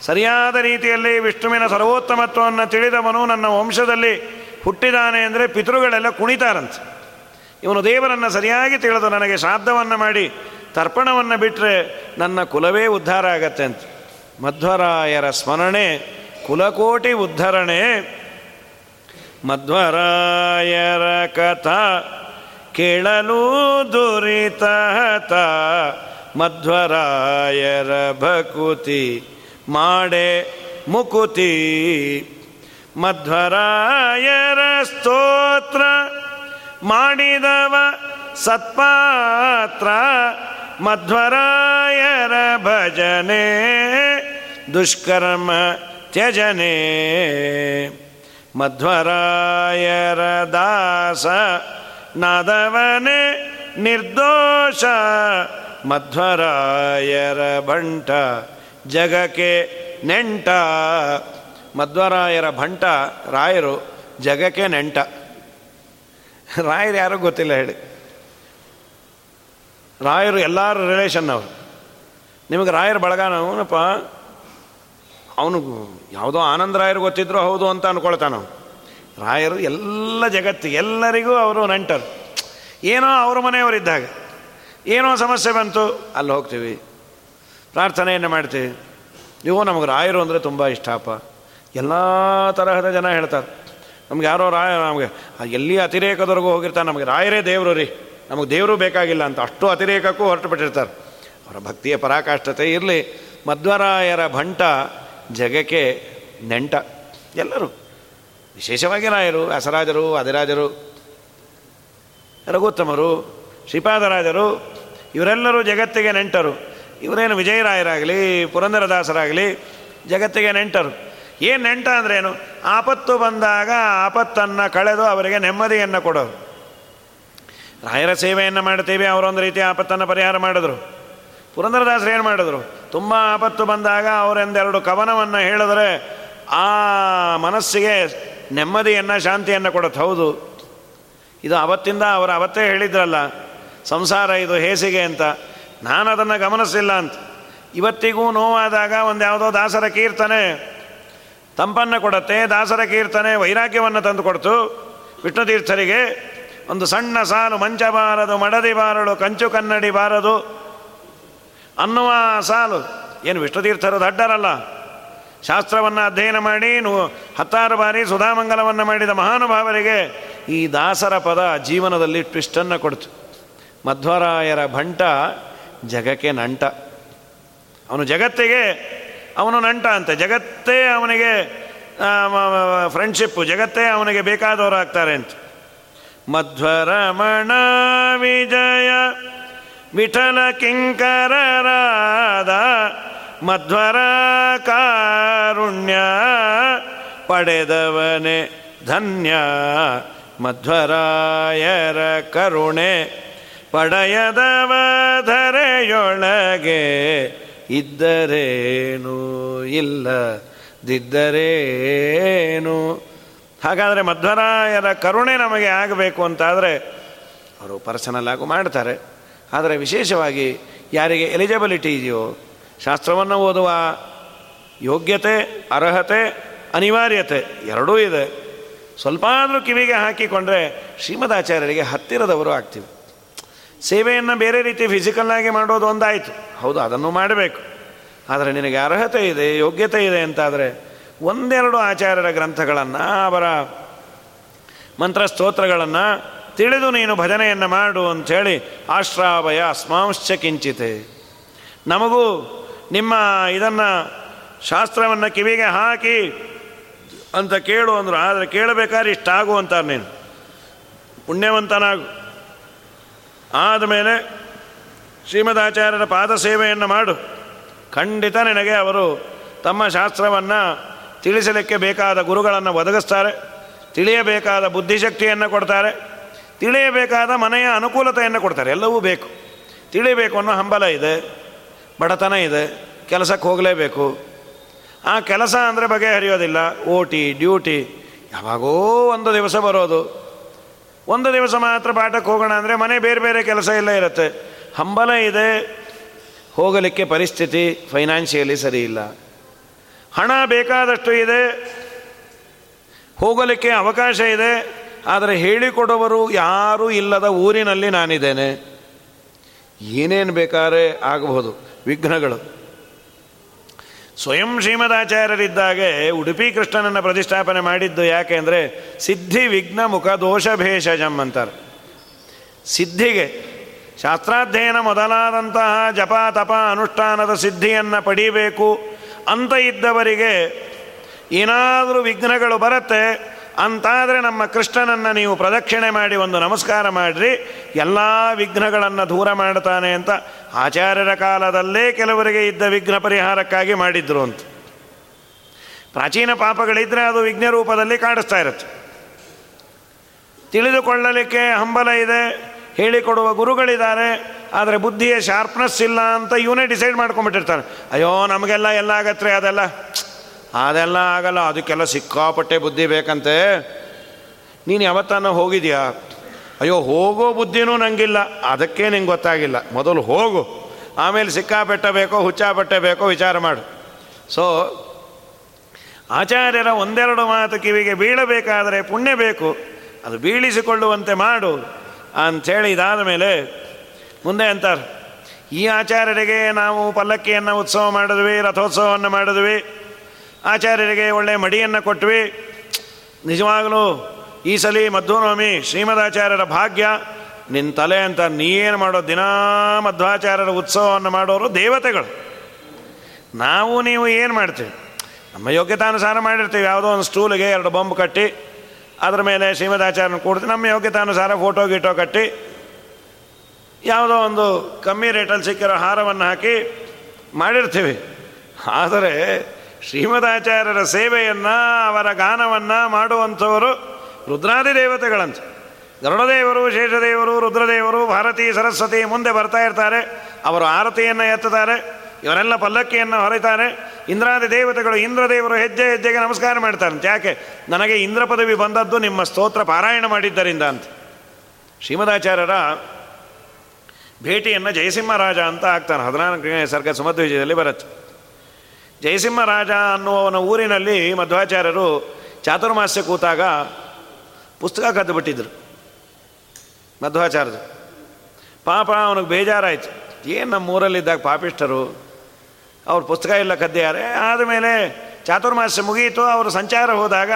ಸರಿಯಾದ ರೀತಿಯಲ್ಲಿ ವಿಷ್ಣುವಿನ ಸರ್ವೋತ್ತಮತ್ವವನ್ನು ತಿಳಿದವನು ನನ್ನ ವಂಶದಲ್ಲಿ ಹುಟ್ಟಿದಾನೆ ಅಂದರೆ ಪಿತೃಗಳೆಲ್ಲ ಕುಣಿತಾರಂತೆ. ಇವನು ದೇವರನ್ನು ಸರಿಯಾಗಿ ತಿಳಿದು ನನಗೆ ಶ್ರಾದ್ದವನ್ನು ಮಾಡಿ ತರ್ಪಣವನ್ನು ಬಿಟ್ಟರೆ ನನ್ನ ಕುಲವೇ ಉದ್ಧಾರ ಆಗತ್ತೆ ಅಂತ. ಮಧ್ವರಾಯರ ಸ್ಮರಣೆ ಕುಲಕೋಟಿ ಉದ್ಧರಣೆ. ಮಧ್ವರಾಯರ ಕಥಾ ಕೇಳಲು ದುರಿತಹತ ಮಧ್ವರಾಯರ ಭಕುತಿ ಮಾಡೆ ಮುಕುತಿ. ಮಧ್ವರಾಯರ ಸ್ತೋತ್ರ ಮಾಡಿದವ ಸತ್ಪಾತ್ರ ಮಧ್ವರಾಯರ ಭಜನೆ ದುಷ್ಕರ್ಮ ತ್ಯಜನೆ. ಮಧ್ವರಾಯರ ದಾಸ ನಾದವನೆ ನಿರ್ದೋಷ. ಮಧ್ವರಾಯರ ಭಂಟ, ಜಗಕ್ಕೆ ನೆಂಟ. ಮಧ್ವರಾಯರ ಭಂಟ, ರಾಯರು ಜಗಕ್ಕೆ ನೆಂಟ. ರಾಯರು ಯಾರೂ ಗೊತ್ತಿಲ್ಲ ಹೇಳಿ. ರಾಯರು ಎಲ್ಲರ ರಿಲೇಷನ್ ಅವರು. ನಿಮಗೆ ರಾಯರ ಬಳಗ ಅವನಪ್ಪ ಅವನು ಯಾವುದೋ ಆನಂದ ರಾಯರು ಗೊತ್ತಿದ್ರು ಹೌದು ಅಂತ ಅನ್ಕೊಳ್ತಾನ ರಾಯರು ಎಲ್ಲ ಜಗತ್ತು, ಎಲ್ಲರಿಗೂ ಅವರು ನೆಂಟರು. ಏನೋ ಅವ್ರ ಮನೆಯವರಿದ್ದಾಗ, ಏನೋ ಸಮಸ್ಯೆ ಬಂತು, ಅಲ್ಲಿ ಹೋಗ್ತೀವಿ. ಪ್ರಾರ್ಥನೆಯನ್ನು ಮಾಡ್ತೀವಿ. ನೀವು ನಮಗೆ ರಾಯರು ಅಂದರೆ ತುಂಬ ಇಷ್ಟಪ್ಪ ಎಲ್ಲ ತರಹದ ಜನ ಹೇಳ್ತಾರೆ. ನಮ್ಗೆ ಯಾರೋ ರಾಯ, ನಮಗೆ ಎಲ್ಲಿ ಅತಿರೇಕದವರೆಗೂ ಹೋಗಿರ್ತಾರೆ, ನಮಗೆ ರಾಯರೇ ದೇವರು ರೀ. ನಮಗೆ ದೇವರು ಬೇಕಾಗಿಲ್ಲ ಅಂತ ಅಷ್ಟು ಅತಿರೇಕಕ್ಕೂ ಹೊರಟು ಬಿಟ್ಟಿರ್ತಾರೆ ಅವರ ಭಕ್ತಿಯ ಪರಾಕಾಷ್ಠತೆ ಇರಲಿ. ಮಧ್ವರಾಯರ ಭಂಟ ಜಗಕ್ಕೆ ನೆಂಟ. ಎಲ್ಲರೂ. ವಿಶೇಷವಾಗಿ ರಾಯರು ವ್ಯಾಸರಾಜರು ಅಧಿರಾಜರು, ರಘುತ್ತಮರು, ಶ್ರೀಪಾದರಾಜರು, ಇವರೆಲ್ಲರೂ ಜಗತ್ತಿಗೆ ನೆಂಟರು. ಇವರೇನು ವಿಜಯರಾಯರಾಗಲಿ ಪುರಂದರದಾಸರಾಗಲಿ, ಜಗತ್ತಿಗೆ ನೆಂಟರು. ಏನು ನೆಂಟ ಅಂದ್ರೇನು? ಆಪತ್ತು ಬಂದಾಗ ಆಪತ್ತನ್ನು ಕಳೆದು ಅವರಿಗೆ ನೆಮ್ಮದಿಯನ್ನು ಕೊಡೋರು. ರಾಯರ ಸೇವೆಯನ್ನು ಮಾಡ್ತೀವಿ ಅವರೊಂದು ರೀತಿ ಆಪತ್ತನ್ನು ಪರಿಹಾರ ಮಾಡಿದ್ರು. ಪುರಂದರದಾಸರು ಏನು ಮಾಡಿದ್ರು? ತುಂಬ ಆಪತ್ತು ಬಂದಾಗ ಅವರೆಂದೆರಡು ಕವನವನ್ನು ಹೇಳಿದ್ರೆ ಆ ಮನಸ್ಸಿಗೆ ನೆಮ್ಮದಿಯನ್ನು, ಶಾಂತಿಯನ್ನು ಕೊಡುತ್ತೆ. ಹೌದು. ಇದು ಅವತ್ತಿಂದ ಅವರು ಅವತ್ತೇ ಹೇಳಿದ್ರಲ್ಲ, ಸಂಸಾರ ಇದು ಹೇಸಿಗೆ ಅಂತ. ನಾನು ಅದನ್ನು ಗಮನಿಸಿಲ್ಲ ಅಂತ. ಇವತ್ತಿಗೂ ನೋವಾದಾಗ ಒಂದು ಯಾವುದೋ ದಾಸರ ಕೀರ್ತನೆ ತಂಪನ್ನು ಕೊಡುತ್ತೆ, ದಾಸರ ಕೀರ್ತನೆ ವೈರಾಗ್ಯವನ್ನು ತಂದು ಕೊಡ್ತು. ವಿಷ್ಣುತೀರ್ಥರಿಗೆ ಒಂದು ಸಣ್ಣ ಸಾಲು ಮಂಚ ಬಾರದು ಮಡದಿ ಬಾರಳು, ಕಂಚು ಕನ್ನಡಿ ಬಾರದು. ಅನ್ನುವ ಸಾಲು. ಏನು ವಿಷ್ಣುತೀರ್ಥರು ದಡ್ಡರಲ್ಲ. ಶಾಸ್ತ್ರವನ್ನು ಅಧ್ಯಯನ ಮಾಡಿ ಹತ್ತಾರು ಬಾರಿ ಸುಧಾಮಂಗಲವನ್ನು ಮಾಡಿದ ಮಹಾನುಭಾವರಿಗೆ ಈ ದಾಸರ ಪದ ಜೀವನದಲ್ಲಿ ಟ್ವಿಸ್ಟನ್ನು ಕೊಡ್ತು. ಮಧ್ವರಾಯರ ಭಂಟ ಜಗಕ್ಕೆ ನಂಟ. ಅವನು ಜಗತ್ತಿಗೆ, ಅವನು ನಂಟ ಅಂತ. ಜಗತ್ತೇ ಅವನಿಗೆ ಫ್ರೆಂಡ್ಶಿಪ್ಪು ಜಗತ್ತೇ ಅವನಿಗೆ ಬೇಕಾದವರು ಆಗ್ತಾರೆ ಅಂತ. ಮಧ್ವರಮಣ ವಿಜಯ. ವಿಠಲ ಕಿಂಕರರಾದ ಮಧ್ವರ ಕಾರುಣ್ಯ ಪಡೆದವನೇ ಧನ್ಯ. ಮಧ್ವರಾಯರ ಕರುಣೆ ಪಡೆಯದವ ಧರೆಯೊಳಗೆ ಇದ್ದರೇನು ಇಲ್ಲದಿದ್ದರೇನು. ಹಾಗಾದರೆ ಮಧ್ವರಾಯರ ಕರುಣೆ ನಮಗೆ ಆಗಬೇಕು ಅಂತಾದರೆ ಅವರು ಪರ್ಸನಲ್ ಆಗು ಮಾಡ್ತಾರೆ. ಆದರೆ ವಿಶೇಷವಾಗಿ ಯಾರಿಗೆ ಎಲಿಜಿಬಿಲಿಟಿ ಇದೆಯೋ, ಶಾಸ್ತ್ರವನ್ನು ಓದುವ ಯೋಗ್ಯತೆ, ಅರ್ಹತೆ, ಅನಿವಾರ್ಯತೆ ಎರಡೂ ಇದೆ. ಸ್ವಲ್ಪ ಆದರೂ ಕಿವಿಗೆ ಹಾಕಿಕೊಂಡ್ರೆ ಶ್ರೀಮದಾಚಾರ್ಯರಿಗೆ ಹತ್ತಿರದವರು ಆಗ್ತೀವಿ. ಸೇವೆಯನ್ನು ಬೇರೆ ರೀತಿ ಫಿಸಿಕಲ್ಲಾಗಿ ಮಾಡೋದು ಒಂದಾಯಿತು. ಹೌದು, ಅದನ್ನು ಮಾಡಬೇಕು. ಆದರೆ ನಿನಗೆ ಅರ್ಹತೆ ಇದೆ, ಯೋಗ್ಯತೆ ಇದೆ ಅಂತಾದರೆ ಒಂದೆರಡು ಆಚಾರ್ಯರ ಗ್ರಂಥಗಳನ್ನು, ಅವರ ಮಂತ್ರಸ್ತೋತ್ರಗಳನ್ನು ತಿಳಿದು ನೀನು ಭಜನೆಯನ್ನು ಮಾಡು ಅಂಥೇಳಿ ಆಶ್ರಾವಯ ಅಸ್ಮಾಂಶ್ಚ ಕಿಂಚಿತೆ. ನಮಗೂ ನಿಮ್ಮ ಇದನ್ನು ಶಾಸ್ತ್ರವನ್ನು ಕಿವಿಗೆ ಹಾಕಿ ಅಂತ ಕೇಳು ಅಂದರು. ಆದರೆ ಕೇಳಬೇಕಾದ್ರೆ ಇಷ್ಟಾಗು ಅಂತಾರೆ ನೀನು. ಪುಣ್ಯವಂತನಾಗು. ಆದಮೇಲೆ ಶ್ರೀಮದಾಚಾರ್ಯರ ಪಾದ ಸೇವೆಯನ್ನು ಮಾಡು. ಖಂಡಿತ ನಿನಗೆ ಅವರು ತಮ್ಮ ಶಾಸ್ತ್ರವನ್ನು ತಿಳಿಸಲಿಕ್ಕೆ ಬೇಕಾದ ಗುರುಗಳನ್ನು ಒದಗಿಸ್ತಾರೆ. ತಿಳಿಯಬೇಕಾದ ಬುದ್ಧಿಶಕ್ತಿಯನ್ನು ಕೊಡ್ತಾರೆ. ತಿಳಿಯಬೇಕಾದ ಮನೆಯ ಅನುಕೂಲತೆಯನ್ನು ಕೊಡ್ತಾರೆ. ಎಲ್ಲವೂ ಬೇಕು. ತಿಳಿಬೇಕು ಅನ್ನೋ ಹಂಬಲ ಇದೆ. ಬಡತನ ಇದೆ. ಕೆಲಸಕ್ಕೆ ಹೋಗಲೇಬೇಕು. ಆ ಕೆಲಸ ಅಂದರೆ ಬಗೆಹರಿಯೋದಿಲ್ಲ ಓ ಟಿ ಡ್ಯೂಟಿ, ಯಾವಾಗೋ ಒಂದು ದಿವಸ ಬರೋದು. ಒಂದು ದಿವಸ ಮಾತ್ರ ಪಾಠಕ್ಕೆ ಹೋಗೋಣ ಅಂದರೆ ಮನೆ ಬೇರೆ ಬೇರೆ ಕೆಲಸ ಎಲ್ಲ ಇರುತ್ತೆ. ಹಂಬಲ ಇದೆ. ಹೋಗಲಿಕ್ಕೆ ಪರಿಸ್ಥಿತಿ ಫೈನಾನ್ಷಿಯಲಿ ಸರಿ ಇಲ್ಲ. ಹಣ ಬೇಕಾದಷ್ಟು ಇದೆ. ಹೋಗಲಿಕ್ಕೆ ಅವಕಾಶ ಇದೆ. ಆದರೆ ಹೇಳಿಕೊಡುವರು ಯಾರೂ ಇಲ್ಲದ ಊರಿನಲ್ಲಿ ನಾನಿದ್ದೇನೆ. ಏನೇನು ಬೇಕಾದ್ರೆ ಆಗಬಹುದು. ವಿಘ್ನಗಳು. ಸ್ವಯಂ ಶ್ರೀಮದಾಚಾರ್ಯರಿದ್ದಾಗೆ ಉಡುಪಿ ಕೃಷ್ಣನನ್ನು ಪ್ರತಿಷ್ಠಾಪನೆ ಮಾಡಿದ್ದು ಯಾಕೆ ಅಂದರೆ ಸಿದ್ಧಿ, ವಿಘ್ನ, ಮುಖ, ದೋಷ, ಭೇಷಜಂ ಅಂತಾರೆ. ಸಿದ್ಧಿಗೆ, ಶಾಸ್ತ್ರಾಧ್ಯಯನ ಮೊದಲಾದಂತಹ ಜಪ, ತಪ, ಅನುಷ್ಠಾನದ ಸಿದ್ಧಿಯನ್ನು ಪಡೀಬೇಕು ಅಂತ ಇದ್ದವರಿಗೆ ಏನಾದರೂ ವಿಘ್ನಗಳು ಬರುತ್ತೆ ಅಂತಾದರೆ ನಮ್ಮ ಕೃಷ್ಣನನ್ನು ನೀವು ಪ್ರದಕ್ಷಿಣೆ ಮಾಡಿ ಒಂದು ನಮಸ್ಕಾರ ಮಾಡಿರಿ. ಎಲ್ಲ ವಿಘ್ನಗಳನ್ನು ದೂರ ಮಾಡ್ತಾನೆ ಅಂತ ಆಚಾರ್ಯರ ಕಾಲದಲ್ಲೇ ಕೆಲವರಿಗೆ ಇದ್ದ ವಿಘ್ನ ಪರಿಹಾರಕ್ಕಾಗಿ ಮಾಡಿದ್ರು ಅಂತ. ಪ್ರಾಚೀನ ಪಾಪಗಳಿದ್ದರೆ ಅದು ವಿಘ್ನ ರೂಪದಲ್ಲಿ ಕಾಣಿಸ್ತಾ ಇರುತ್ತೆ. ತಿಳಿದುಕೊಳ್ಳಲಿಕ್ಕೆ ಹಂಬಲ ಇದೆ, ಹೇಳಿಕೊಡುವ ಗುರುಗಳಿದ್ದಾರೆ, ಆದರೆ ಬುದ್ಧಿಯ ಶಾರ್ಪ್ನೆಸ್ ಇಲ್ಲ ಅಂತ ಇವನೇ ಡಿಸೈಡ್ ಮಾಡ್ಕೊಂಬಿಟ್ಟಿರ್ತಾನೆ ಅಯ್ಯೋ, ನಮಗೆಲ್ಲ ಎಲ್ಲ ಆಗತ್ತೆ ಅದೆಲ್ಲ? ಅದೆಲ್ಲ ಆಗಲ್ಲ, ಅದಕ್ಕೆಲ್ಲ ಸಿಕ್ಕಾಪಟ್ಟೆ ಬುದ್ಧಿ ಬೇಕಂತೆ. ನೀನು ಯಾವತ್ತಾನ ಹೋಗಿದ್ಯಾ? ಅಯ್ಯೋ, ಹೋಗೋ ಬುದ್ಧಿನೂ ನನಗಿಲ್ಲ ಅದಕ್ಕೆ ನಿಂಗೆ ಗೊತ್ತಾಗಿಲ್ಲ. ಮೊದಲು ಹೋಗು, ಆಮೇಲೆ ಸಿಕ್ಕಾಪಟ್ಟೆ ಬೇಕೋ, ಹುಚ್ಚಾಪಟ್ಟೆ ಬೇಕೋ ವಿಚಾರ ಮಾಡು. ಸೊ ಆಚಾರ್ಯರ ಒಂದೆರಡು ಮಾತು ಕಿವಿಗೆ ಬೀಳಬೇಕಾದರೆ ಪುಣ್ಯ ಬೇಕು, ಅದು ಬೀಳಿಸಿಕೊಳ್ಳುವಂತೆ ಮಾಡು ಅಂಥೇಳಿ ಇದಾದ ಮೇಲೆ ಮುಂದೆ ಅಂತಾರೆ. ಈ ಆಚಾರ್ಯರಿಗೆ ನಾವು ಪಲ್ಲಕ್ಕಿಯನ್ನು ಉತ್ಸವ ಮಾಡಿದ್ವಿ, ರಥೋತ್ಸವವನ್ನು ಮಾಡಿದ್ವಿ. ಆಚಾರ್ಯರಿಗೆ ಒಳ್ಳೆಯ ಮಡಿಯನ್ನು ಕೊಟ್ವಿ. ನಿಜವಾಗಲೂ ಈ ಸಲಿ ಮಧ್ವನವಮಿ ಶ್ರೀಮದಾಚಾರ್ಯರ ಭಾಗ್ಯ. ನಿನ್ನ ತಲೆ ಅಂತ ನೀನು ಮಾಡೋ ದಿನಾ ಮಧ್ವಾಚಾರ್ಯರ ಉತ್ಸವವನ್ನು ಮಾಡೋರು ದೇವತೆಗಳು. ನಾವು ನೀವು ಏನು ಮಾಡ್ತೀವಿ? ನಮ್ಮ ಯೋಗ್ಯತಾನುಸಾರ ಮಾಡಿರ್ತೀವಿ. ಯಾವುದೋ ಒಂದು ಸ್ಟೂಲಿಗೆ ಎರಡು ಬಾಂಬ್ ಕಟ್ಟಿ, ಅದರ ಮೇಲೆ ಶ್ರೀಮದಾಚಾರ್ಯನ ಕೂಡ್ತೀವಿ ನಮ್ಮ ಯೋಗ್ಯತಾನುಸಾರ ಫೋಟೋ ಗೀಟೋ ಕಟ್ಟಿ, ಯಾವುದೋ ಒಂದು ಕಮ್ಮಿ ರೇಟಲ್ಲಿ ಸಿಕ್ಕಿರೋ ಹಾರವನ್ನು ಹಾಕಿ ಮಾಡಿರ್ತೀವಿ. ಆದರೆ ಶ್ರೀಮದಾಚಾರ್ಯರ ಸೇವೆಯನ್ನು, ಅವರ ಗಾನವನ್ನು ಮಾಡುವಂಥವರು ರುದ್ರಾದಿ ದೇವತೆಗಳಂತೆ. ಗರುಡದೇವರು, ಶೇಷದೇವರು, ರುದ್ರದೇವರು, ಭಾರತೀ, ಸರಸ್ವತಿ ಮುಂದೆ ಬರ್ತಾ ಇರ್ತಾರೆ. ಅವರು ಆರತಿಯನ್ನು ಎತ್ತುತ್ತಾರೆ. ಇವರೆಲ್ಲ ಪಲ್ಲಕ್ಕಿಯನ್ನು ಹೊರತಾರೆ. ಇಂದ್ರಾದಿ ದೇವತೆಗಳು ಇಂದ್ರದೇವರು ಹೆಜ್ಜೆ ಹೆಜ್ಜೆಗೆ ನಮಸ್ಕಾರ ಮಾಡ್ತಾರಂತೆ. ಯಾಕೆ? ನನಗೆ ಇಂದ್ರ ಪದವಿ ಬಂದದ್ದು ನಿಮ್ಮ ಸ್ತೋತ್ರ ಪಾರಾಯಣ ಮಾಡಿದ್ದರಿಂದ ಅಂತ. ಶ್ರೀಮದಾಚಾರ್ಯರ ಭೇಟಿಯನ್ನು ಜಯಸಿಂಹರಾಜ ಅಂತ ಆಗ್ತಾನೆ. ಹದಿನಾಲ್ಕನೇ ಸರ್ಗ ಸುಮಧ್ವಿಜಯದಲ್ಲಿ ಬರುತ್ತೆ. ಜಯಸಿಂಹರಾಜ ಅನ್ನುವವನ ಊರಿನಲ್ಲಿ ಮಧ್ವಾಚಾರ್ಯರು ಚಾತುರ್ಮಾಸ್ಯ ಕೂತಾಗ ಪುಸ್ತಕ ಕದ್ದು ಬಿಟ್ಟಿದ್ರು ಮಧ್ವಾಚಾರ್ಯರು. ಪಾಪ ಅವನಿಗೆ ಬೇಜಾರಾಯಿತು. ಏನು ನಮ್ಮ ಊರಲ್ಲಿದ್ದಾಗ ಪಾಪಿಷ್ಟರು ಅವ್ರ ಪುಸ್ತಕ ಎಲ್ಲ ಕದ್ದಿದ್ದಾರೆ. ಆದಮೇಲೆ ಚಾತುರ್ಮಾಸ್ಯ ಮುಗಿಯಿತು ಅವರು ಸಂಚಾರ ಹೋದಾಗ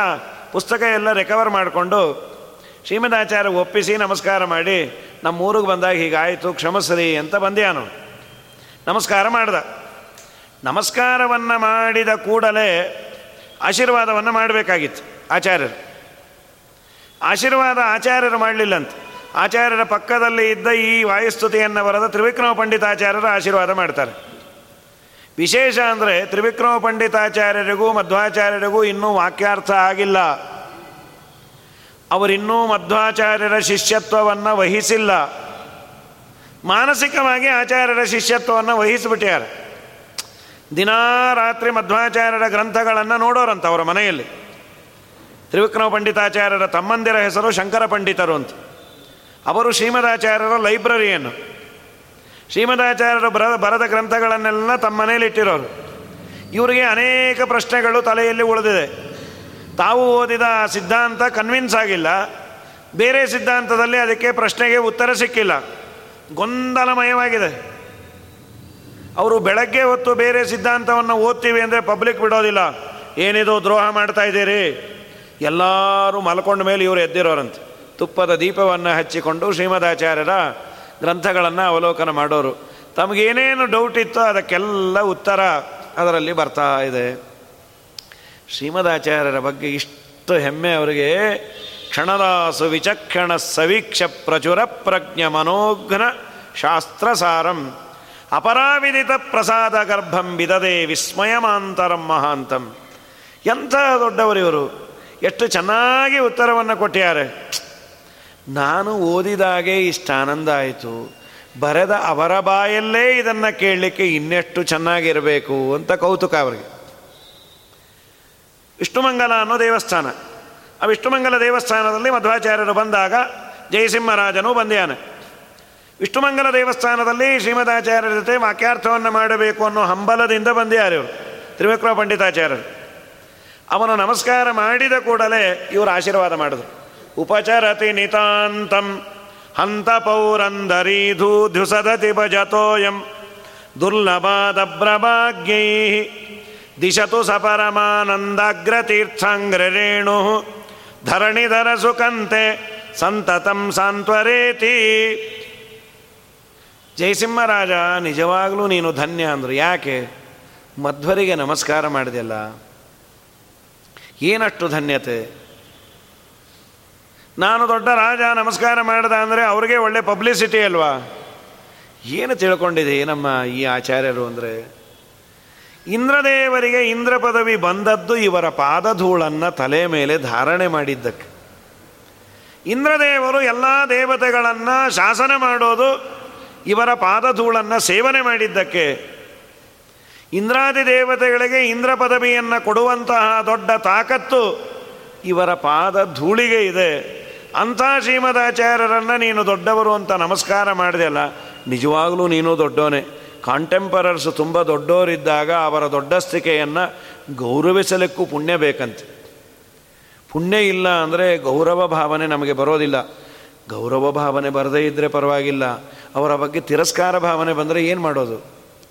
ಪುಸ್ತಕ ಎಲ್ಲ ರಿಕವರ್ ಮಾಡಿಕೊಂಡು ಶ್ರೀಮದಾಚಾರ್ಯ ಒಪ್ಪಿಸಿ ನಮಸ್ಕಾರ ಮಾಡಿ, ನಮ್ಮ ಊರಿಗೆ ಬಂದಾಗ ಹೀಗಾಯಿತು, ಕ್ಷಮಸ್ರಿ ಅಂತ ಬಂದ್ಯಾನು ನಮಸ್ಕಾರ ಮಾಡ್ದ. ನಮಸ್ಕಾರವನ್ನು ಮಾಡಿದ ಕೂಡಲೇ ಆಶೀರ್ವಾದವನ್ನು ಮಾಡಬೇಕಾಗಿತ್ತು ಆಚಾರ್ಯರು. ಆಶೀರ್ವಾದ ಆಚಾರ್ಯರು ಮಾಡಲಿಲ್ಲಂತೆ. ಆಚಾರ್ಯರ ಪಕ್ಕದಲ್ಲಿ ಇದ್ದ ಈ ವಾಯುಸ್ತುತಿಯನ್ನು ಬರೆದ ತ್ರಿವಿಕ್ರಮ ಪಂಡಿತಾಚಾರ್ಯರು ಆಶೀರ್ವಾದ ಮಾಡ್ತಾರೆ. ವಿಶೇಷ ಅಂದರೆ ತ್ರಿವಿಕ್ರಮ ಪಂಡಿತಾಚಾರ್ಯರಿಗೂ ಮಧ್ವಾಚಾರ್ಯರಿಗೂ ಇನ್ನೂ ವಾಕ್ಯಾರ್ಥ ಆಗಿಲ್ಲ. ಅವರಿನ್ನೂ ಮಧ್ವಾಚಾರ್ಯರ ಶಿಷ್ಯತ್ವವನ್ನು ವಹಿಸಿಲ್ಲ. ಮಾನಸಿಕವಾಗಿ ಆಚಾರ್ಯರ ಶಿಷ್ಯತ್ವವನ್ನು ವಹಿಸಿಬಿಟ್ಟಾರೆ ದಿನಾ ರಾತ್ರಿ ಮಧ್ವಾಚಾರ್ಯರ ಗ್ರಂಥಗಳನ್ನು ನೋಡೋರಂತ ಅವರ ಮನೆಯಲ್ಲಿ. ತ್ರಿವಿಕ್ರಮ ಪಂಡಿತಾಚಾರ್ಯರ ತಮ್ಮಂದಿರ ಹೆಸರು ಶಂಕರ ಪಂಡಿತರು ಅಂತ. ಅವರು ಶ್ರೀಮದಾಚಾರ್ಯರ ಲೈಬ್ರರಿಯನ್ನು. ಶ್ರೀಮದಾಚಾರ್ಯರು ಬರ, ಬರದ ಗ್ರಂಥಗಳನ್ನೆಲ್ಲ ತಮ್ಮ ಮನೆಯಲ್ಲಿ ಇಟ್ಟಿರೋರು. ಇವರಿಗೆ ಅನೇಕ ಪ್ರಶ್ನೆಗಳು ತಲೆಯಲ್ಲಿ ಉಳಿದಿದೆ. ತಾವು ಓದಿದ ಸಿದ್ಧಾಂತ ಕನ್ವಿನ್ಸ್ ಆಗಿಲ್ಲ. ಬೇರೆ ಸಿದ್ಧಾಂತದಲ್ಲಿ ಅದಕ್ಕೆ ಪ್ರಶ್ನೆಗೆ ಉತ್ತರ ಸಿಕ್ಕಿಲ್ಲ. ಗೊಂದಲಮಯವಾಗಿದೆ. ಅವರು ಬೆಳಗ್ಗೆ ಹೊತ್ತು ಬೇರೆ ಸಿದ್ಧಾಂತವನ್ನು ಓದ್ತೀವಿ ಅಂದರೆ ಪಬ್ಲಿಕ್ ಬಿಡೋದಿಲ್ಲ. ಏನಿದು ದ್ರೋಹ ಮಾಡ್ತಾ ಇದ್ದೀರಿ? ಎಲ್ಲರೂ ಮಲ್ಕೊಂಡ ಮೇಲೆ ಇವರು ಎದ್ದಿರೋರಂತೆ. ತುಪ್ಪದ ದೀಪವನ್ನು ಹಚ್ಚಿಕೊಂಡು ಶ್ರೀಮದಾಚಾರ್ಯರ ಗ್ರಂಥಗಳನ್ನು ಅವಲೋಕನ ಮಾಡೋರು. ತಮಗೇನೇನು ಡೌಟ್ ಇತ್ತೋ ಅದಕ್ಕೆಲ್ಲ ಉತ್ತರ ಅದರಲ್ಲಿ ಬರ್ತಾ ಇದೆ. ಶ್ರೀಮದಾಚಾರ್ಯರ ಬಗ್ಗೆ ಇಷ್ಟು ಹೆಮ್ಮೆ ಅವರಿಗೆ. ಕ್ಷಣದಾಸು ವಿಚಕ್ಷಣ ಸವೀಕ್ಷ ಪ್ರಚುರ ಪ್ರಜ್ಞ ಮನೋಘ್ನ ಶಾಸ್ತ್ರಸಾರಂ. ಅಪರಾವಿದಿತ ಪ್ರಸಾದ ಗರ್ಭಂ ಬಿದದೆ ವಿಸ್ಮಯಮಾಂತರಂ ಮಹಾಂತಂ. ಎಂಥ ದೊಡ್ಡವರು ಇವರು? ಎಷ್ಟು ಚೆನ್ನಾಗಿ ಉತ್ತರವನ್ನು ಕೊಟ್ಟಿದ್ದಾರೆ. ನಾನು ಓದಿದಾಗೆ ಇಷ್ಟು ಆನಂದ ಆಯಿತು. ಬರೆದ ಅವರ ಬಾಯಲ್ಲೇ ಇದನ್ನು ಕೇಳಲಿಕ್ಕೆ ಇನ್ನೆಷ್ಟು ಚೆನ್ನಾಗಿರಬೇಕು ಅಂತ ಕೌತುಕ ಅವರಿಗೆ. ವಿಷ್ಣುಮಂಗಲ ಅನ್ನೋ ದೇವಸ್ಥಾನ. ಆ ವಿಷ್ಣುಮಂಗಲ ದೇವಸ್ಥಾನದಲ್ಲಿ ಮಧ್ವಾಚಾರ್ಯರು ಬಂದಾಗ ಜಯಸಿಂಹರಾಜನು ಬಂದ್ಯಾನೆ ವಿಷ್ಣುಮಂಗಲ ದೇವಸ್ಥಾನದಲ್ಲಿ ಶ್ರೀಮದಾಚಾರ್ಯರ ಜೊತೆ ವಾಕ್ಯಾರ್ಥವನ್ನು ಮಾಡಬೇಕು ಅನ್ನೋ ಹಂಬಲದಿಂದ ಬಂದಿದ್ದಾರೆ ಇವರು, ತ್ರಿವಿಕ್ರಮ ಪಂಡಿತಾಚಾರ್ಯರು. ಅವನು ನಮಸ್ಕಾರ ಮಾಡಿದ ಕೂಡಲೇ ಇವರು ಆಶೀರ್ವಾದ ಮಾಡಿದ್ರು. ಉಪಚರತಿ ನಿತಾಂತಂ ಹಂತ ಪೌರಂಧರೀಧೂ ಧ್ಯುಸದತಿ ಭಜತೋಯಂ ದುರ್ಲಭಾದಬ್ರಭಾಗ್ಯೈ ದಿಶತು ಸಪರಮಾನಂದಾಗ್ರತೀರ್ಥಾಂಗ್ರೇಣು ಧರಣಿಧರ ಸುಕಂತೆ ಸಂತತಂ ಸಾಂತ್ವರೇತಿ ಜಯಸಿಂಹರಾಜ, ನಿಜವಾಗಲೂ ನೀನು ಧನ್ಯ ಅಂದರು. ಯಾಕೆ? ಮಧ್ವರಿಗೆ ನಮಸ್ಕಾರ ಮಾಡಿದೆಲ್ಲ ಏನಷ್ಟು ಧನ್ಯತೆ? ನಾನು ದೊಡ್ಡ ರಾಜ, ನಮಸ್ಕಾರ ಮಾಡಿದ ಅಂದರೆ ಅವ್ರಿಗೆ ಒಳ್ಳೆ ಪಬ್ಲಿಸಿಟಿ ಅಲ್ವಾ? ಏನು ತಿಳ್ಕೊಂಡಿದೆ ನಮ್ಮ ಈ ಆಚಾರ್ಯರು ಅಂದರೆ? ಇಂದ್ರದೇವರಿಗೆ ಇಂದ್ರ ಪದವಿ ಬಂದದ್ದು ಇವರ ಪಾದಧೂಳನ್ನು ತಲೆ ಮೇಲೆ ಧಾರಣೆ ಮಾಡಿದ್ದಕ್ಕೆ. ಇಂದ್ರದೇವರು ಎಲ್ಲ ದೇವತೆಗಳನ್ನು ಶಾಸನ ಮಾಡೋದು ಇವರ ಪಾದಧೂಳನ್ನು ಸೇವನೆ ಮಾಡಿದ್ದಕ್ಕೆ ಇಂದ್ರಾದಿ ದೇವತೆಗಳಿಗೆ ಇಂದ್ರ ಪದವಿಯನ್ನು ಕೊಡುವಂತಹ ದೊಡ್ಡ ತಾಕತ್ತು ಇವರ ಪಾದ ಧೂಳಿಗೆ ಇದೆ. ಅಂಥ ಶ್ರೀಮದಾಚಾರ್ಯರನ್ನು ನೀನು ದೊಡ್ಡವರು ಅಂತ ನಮಸ್ಕಾರ ಮಾಡಿದೆಯಲ್ಲ ನಿಜವಾಗಲೂ ನೀನು ದೊಡ್ಡವನೇ. ಕಾಂಟೆಂಪರರ್ಸ್ ತುಂಬ ದೊಡ್ಡವರಿದ್ದಾಗ ಅವರ ದೊಡ್ಡಸ್ತಿಕೆಯನ್ನು ಗೌರವಿಸಲಿಕ್ಕೂ ಪುಣ್ಯ ಬೇಕಂತೆ. ಪುಣ್ಯ ಇಲ್ಲ ಅಂದರೆ ಗೌರವ ಭಾವನೆ ನಮಗೆ ಬರೋದಿಲ್ಲ. ಗೌರವ ಭಾವನೆ ಬರದೇ ಇದ್ದರೆ ಪರವಾಗಿಲ್ಲ. ಅವರ ಬಗ್ಗೆ ತಿರಸ್ಕಾರ ಭಾವನೆ ಬಂದರೆ ಏನು ಮಾಡೋದು?